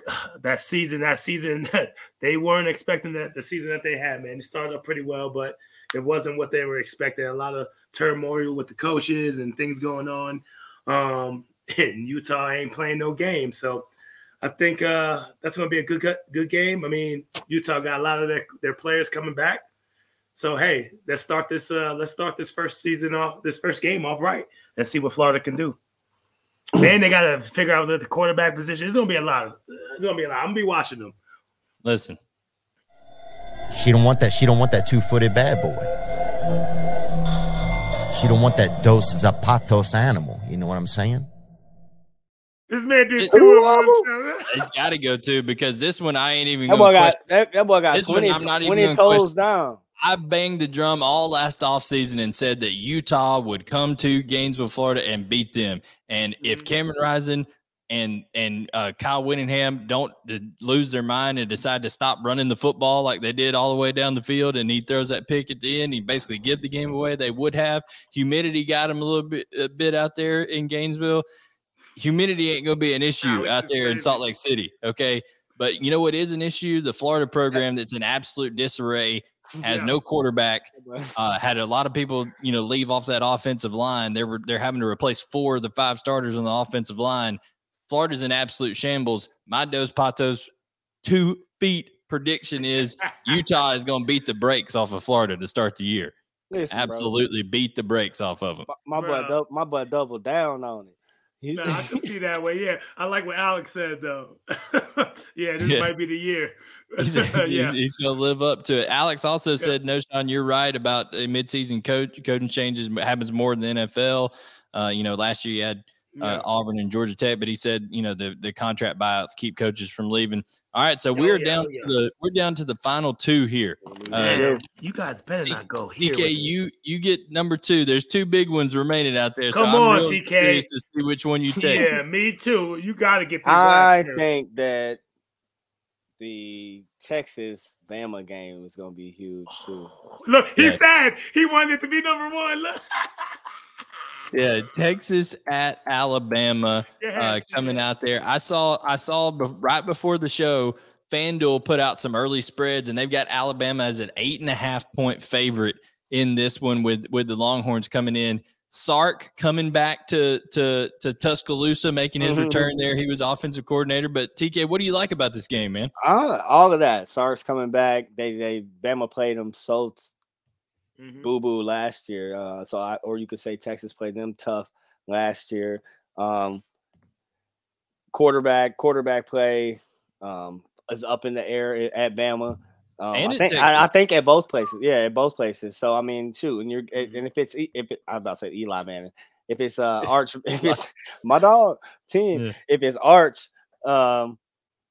S3: [sighs] that season, that season, [laughs] they weren't expecting that the season that they had, man. It started up pretty well, but it wasn't what they were expecting. A lot of turmoil with the coaches and things going on. Um, [laughs] and Utah ain't playing no game, so I think uh, that's going to be a good good game. I mean, Utah got a lot of their, their players coming back, so hey, let's start this uh, let's start this first season off this first game off right and see what Florida can do. Man, they got to figure out the quarterback position. It's going to be a lot. Of, it's going to be a lot. I'm going to be watching them.
S2: Listen,
S7: She don't want that. She don't want that two footed bad boy. She don't want that dos zapatos animal. You know what I'm saying?
S3: This man did
S2: It-
S3: two of them.
S2: it's got to go too because this one I ain't even
S4: That boy
S2: to
S4: got that, that boy got
S2: This one
S4: 20,
S2: I'm not
S4: 20
S2: gonna
S4: toes
S2: question.
S4: down.
S2: I banged the drum all last offseason and said that Utah would come to Gainesville, Florida and beat them. And if
S3: Mhm.
S2: Cameron Rising and and uh, Kyle Whittingham don't lose their mind and decide to stop running the football like they did all the way down the field, and he throws that pick at the end, he basically give the game away. They would have humidity got him a little bit a bit out there in Gainesville. Humidity ain't gonna be an issue out there in. Salt Lake City. Okay. But you know what is an issue? The Florida program that's in absolute disarray has
S3: Yeah.
S2: no quarterback. [laughs] Uh, had a lot of people, you know, leave off that offensive line. They were they're having to replace four of the five starters on the offensive line. Florida's in absolute shambles. My Dos Patos two feet prediction is [laughs] Utah is going to beat the brakes off of Florida to start the year.
S4: Listen, bro,
S2: Absolutely beat the brakes off of them.
S4: my, my boy,
S3: Bro.
S4: dou- my boy doubled down on it. He-
S3: No, I can see that way. Yeah, I like what Alex said though. [laughs] yeah, this
S2: Yeah.
S3: might be the year. [laughs] [laughs]
S2: He's, he's-
S3: yeah,
S2: he's going to live up to it. Alex also said, "Knowshon, you're right about a midseason coach coaching changes happens more in the NFL. Uh, you know, last year you had uh. Auburn and Georgia Tech, but he said, you know, the the contract buyouts keep coaches from leaving. All right, so
S3: Oh,
S2: we're
S3: yeah,
S2: down
S3: oh,
S2: to
S3: yeah.
S2: the we're down to the final two here. Uh,
S3: you guys better
S2: T-
S3: not go here.
S2: TK, you you get number two. There's two big ones remaining out there. so
S3: Come
S2: I'm
S3: on, TK.
S2: curious to see which one you [laughs] take.
S3: Yeah, me too. You got to get these
S4: I
S3: last two.
S4: think that the Texas Bama game is going to be huge too. [sighs]
S3: Look, he
S2: Yeah.
S3: said he wanted it to be number one. Look. [laughs]
S2: Yeah, Texas at Alabama.
S3: Yeah,
S2: uh, coming out there. I saw I saw bef- right before the show, FanDuel put out some early spreads, and they've got Alabama as an eight and a half point favorite in this one with with the Longhorns coming in. Sark coming back to to to Tuscaloosa, making his
S4: Mhm.
S2: return there. He was offensive coordinator. But TK, what do you like about this game, man?
S4: Uh, all of that. Sark's coming back. They they Bama played them so
S3: Mhm.
S4: boo boo last year. Uh, so I or you could say Texas played them tough last year. Um, quarterback quarterback play um, is up in the air at Bama. Um, I think I, I think at both places. Yeah, at both places. So I mean, shoot, and you're and if it's if it, I was about to say Eli Manning, if it's uh [laughs] Arch, [laughs] if it's my dog team,
S2: Yeah.
S4: if it's Arch, um,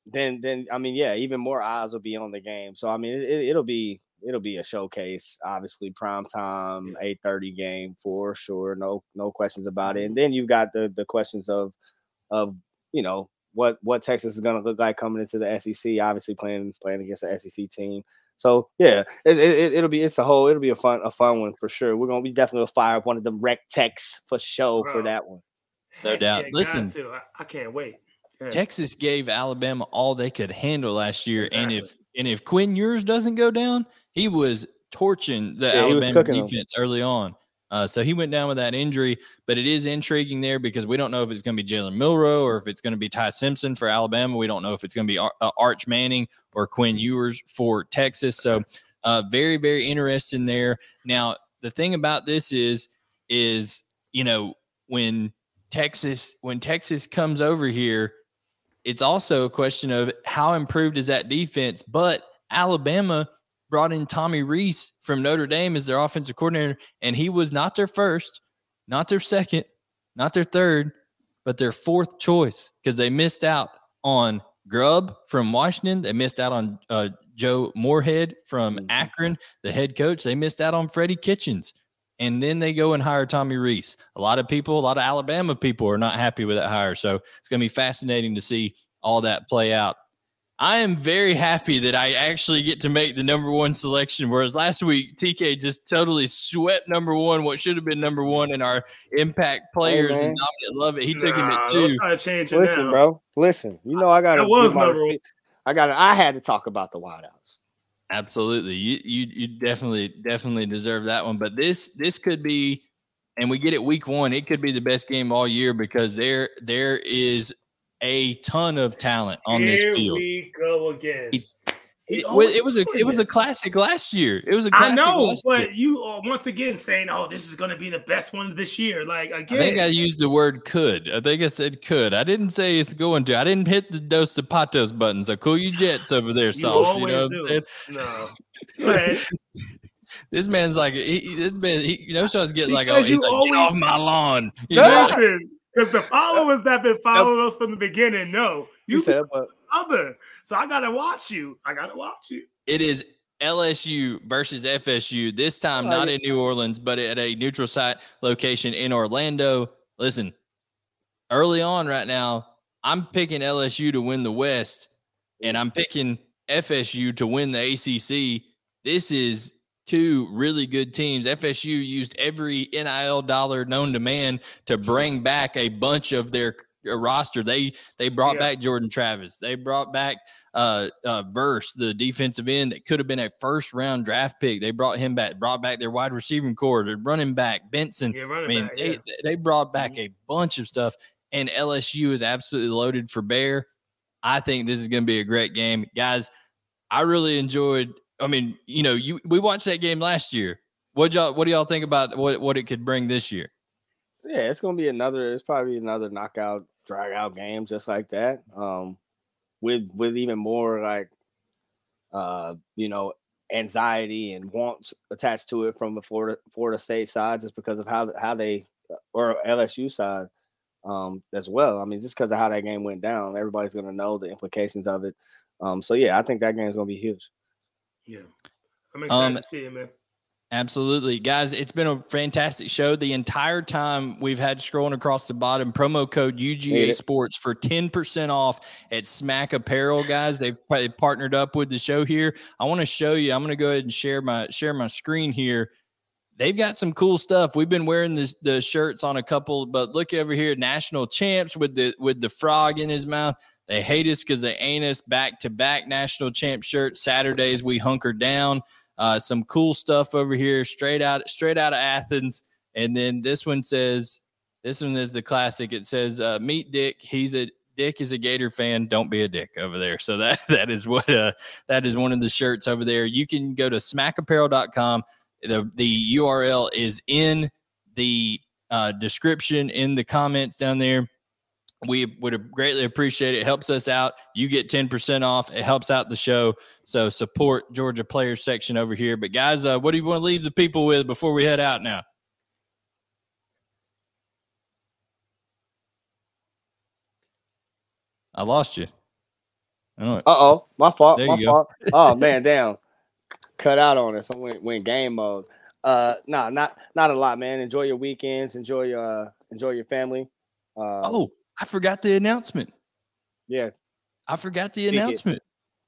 S4: then then I mean, yeah, even more eyes will be on the game. So I mean, it, it'll be it'll be a showcase. Obviously, prime time, eight thirty game for sure. No no questions about it. Mm-hmm. And then you've got the the questions of of you know what what Texas is going to look like coming into the SEC. Obviously, playing playing against the SEC team. So yeah, it, it, it'll be it's a whole it'll be a fun a fun one for sure. We're gonna be definitely gonna fire up one of them rec techs for show for that one.
S2: No
S3: Heck
S2: doubt.
S3: yeah,
S2: Listen.
S3: to. I, I can't wait. Yeah.
S2: Texas gave Alabama all they could handle last year, and if and if Quinn Ewers doesn't go down, he was torching the
S4: Yeah,
S2: Alabama defense early on. Uh, so he went down with that injury, but it is intriguing there because we don't know if it's going to be Jalen Milroe or if it's going to be Ty Simpson for Alabama. We don't know if it's going to be Ar- uh, Arch Manning or Quinn Ewers for Texas. So uh, very, very interesting there. Now, the thing about this is, is you know when Texas when Texas comes over here, it's also a question of how improved is that defense. But Alabama brought in Tommy Rees from Notre Dame as their offensive coordinator, and he was not their first, not their second, not their third, but their fourth choice because they missed out on Grubb from Washington. They missed out on uh, Joe Moorhead from
S4: Mhm.
S2: Akron, the head coach. They missed out on Freddie Kitchens. And then they go and hire Tommy Rees. A lot of people, a lot of Alabama people are not happy with that hire. So it's going to be fascinating to see all that play out. I am very happy that I actually get to make the number one selection. Whereas last week, TK just totally swept number one, what should have been number one in our impact players and
S4: man.
S2: dominant love it. He took him
S3: Nah,
S2: at
S3: don't
S2: two.
S3: try to change it
S4: Listen,
S3: now.
S4: bro. Listen. You know I got to.
S3: That was number one.
S4: I got. to I had to talk about the wideouts.
S2: Absolutely. You you you definitely definitely deserve that one. But this this could be and we get it week one, it could be the best game all year because there there is a ton of talent on
S3: Here
S2: this field.
S3: we go again.
S2: He-
S3: He
S2: It, it was a it was a classic last year. It was a
S3: I
S2: classic
S3: know,
S2: last year.
S3: but you are once again saying, "Oh, this is going to be the best one this year." Like again, I
S2: think I used the word could. I think I said could. I didn't say it's going to. I didn't hit the Dos Zapatos buttons. So cool you jets over there, Sauce. You know what I'm saying?
S3: No, [laughs]
S2: This man's like he, this man. He, you know, starts getting like, oh, he's like,
S3: always-
S2: get off my lawn. You
S3: listen, because the followers that have been following us from the beginning know
S4: You
S3: you
S4: said, but
S3: other. So I gotta watch you. I gotta watch you.
S2: It is LSU versus FSU. This time,
S4: Oh,
S2: not
S4: yeah.
S2: in New Orleans, but at a neutral site location in Orlando. Listen, early on right now, I'm picking LSU to win the West, and I'm picking FSU to win the ACC. This is two really good teams. FSU used every NIL dollar known to man to bring back a bunch of their roster. They they brought
S3: Yeah.
S2: back Jordan Travis. They brought back uh uh Verse, the defensive end that could have been a first round draft pick. They brought him back, brought back their wide receiving core, their running back, Benson.
S3: Yeah,
S2: I mean,
S3: back.
S2: they
S3: yeah.
S2: they brought back a bunch of stuff, and LSU is absolutely loaded for bear. I think this is going to be a great game, guys. I really enjoyed. I mean, you know, you we watched that game last year. What y'all? What do y'all think about what what it could bring this year?
S4: yeah, it's gonna be another. It's probably another knockout, drag out game, just like that. Um, with with even more like, uh, you know, anxiety and wants attached to it from the Florida Florida State side, just because of how how they or LSU side, um, as well. I mean, just because of how that game went down, everybody's gonna know the implications of it. Um, so yeah, I think that game is gonna be huge.
S3: Yeah. I'm excited
S2: Um,
S3: to see it, man.
S2: Absolutely. Guys, it's been a fantastic show. The entire time we've had scrolling across the bottom promo code UGA. Sports for 10% off at Smack Apparel, guys. They've pa- partnered up with the show here. I want to show you. I'm going to go ahead and share my share my screen here. They've got some cool stuff. We've been wearing this, the shirts on a couple, but look over here, national champs with the with the frog in his mouth. They hate us because they ain't us back to back national champ shirt. Saturdays we hunker down. Uh, some cool stuff over here, straight out straight out of Athens. And then this one says, this one is the classic. It says, uh, "Meet Dick. He's a Dick is a Gator fan. Don't be a dick over there." So that [laughs] that is what uh, that is one of the shirts over there. You can go to smackapparel.com. The the URL is in the uh, description in the comments down there. We would greatly appreciate it. It helps us out. You get 10% off. It helps out the show. So support Georgia Players section over here. But guys, uh, what do you want to leave the people with before we head out now? I lost you. I.
S4: Uh oh, my fault.
S2: There
S4: my
S2: you go.
S4: fault. [laughs] Oh man, damn. Cut out on us. I went, went game mode. Uh nah, not not a lot, man. Enjoy your weekends, enjoy your uh, enjoy your family. Uh
S2: Oh, I forgot the announcement.
S4: yeah.
S2: I forgot the
S4: Speak it.
S2: announcement.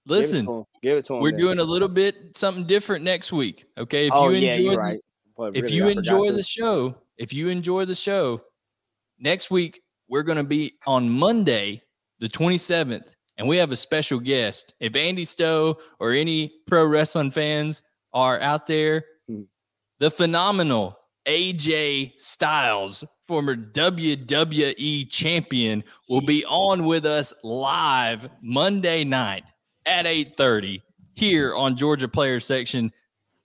S4: Give it to
S2: Listen,
S4: 'em. Give it to 'em,
S2: we're
S4: man.
S2: doing a little bit something different next week. Okay. If
S4: oh,
S2: you
S4: yeah,
S2: enjoy the-
S4: right. But
S2: if you
S4: I
S2: enjoy the show, if you enjoy the show, next week we're going to be on Monday, the 27th, and we have a special guest. If Andy Stowe or any pro wrestling fans are out there,
S4: Hmm.
S2: the phenomenal AJ Styles, former WWE champion, will be on with us live Monday night at 8:30 here on Georgia Player Section.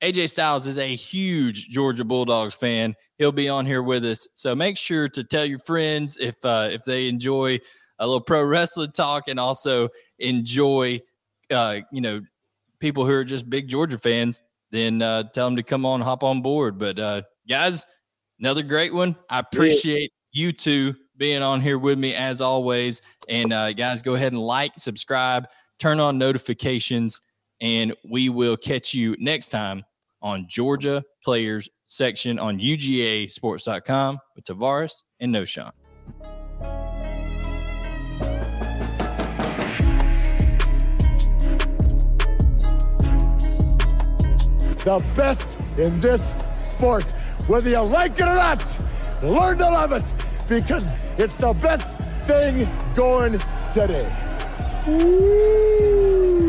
S2: AJ Styles is a huge Georgia Bulldogs fan. He'll be on here with us. So make sure to tell your friends if uh, if they enjoy a little pro wrestling talk and also enjoy uh, you know people who are just big Georgia fans, then uh, tell them to come on, hop on board. But uh, guys, another great one. I appreciate you two being on here with me as always. And uh, guys, go ahead and like, subscribe, turn on notifications, and we will catch you next time on Georgia Players section on UGASports.com with Tavarres and Knowshon.
S1: the best in this sport. Whether you like it or not, learn to love it because it's the best thing going today. Woo!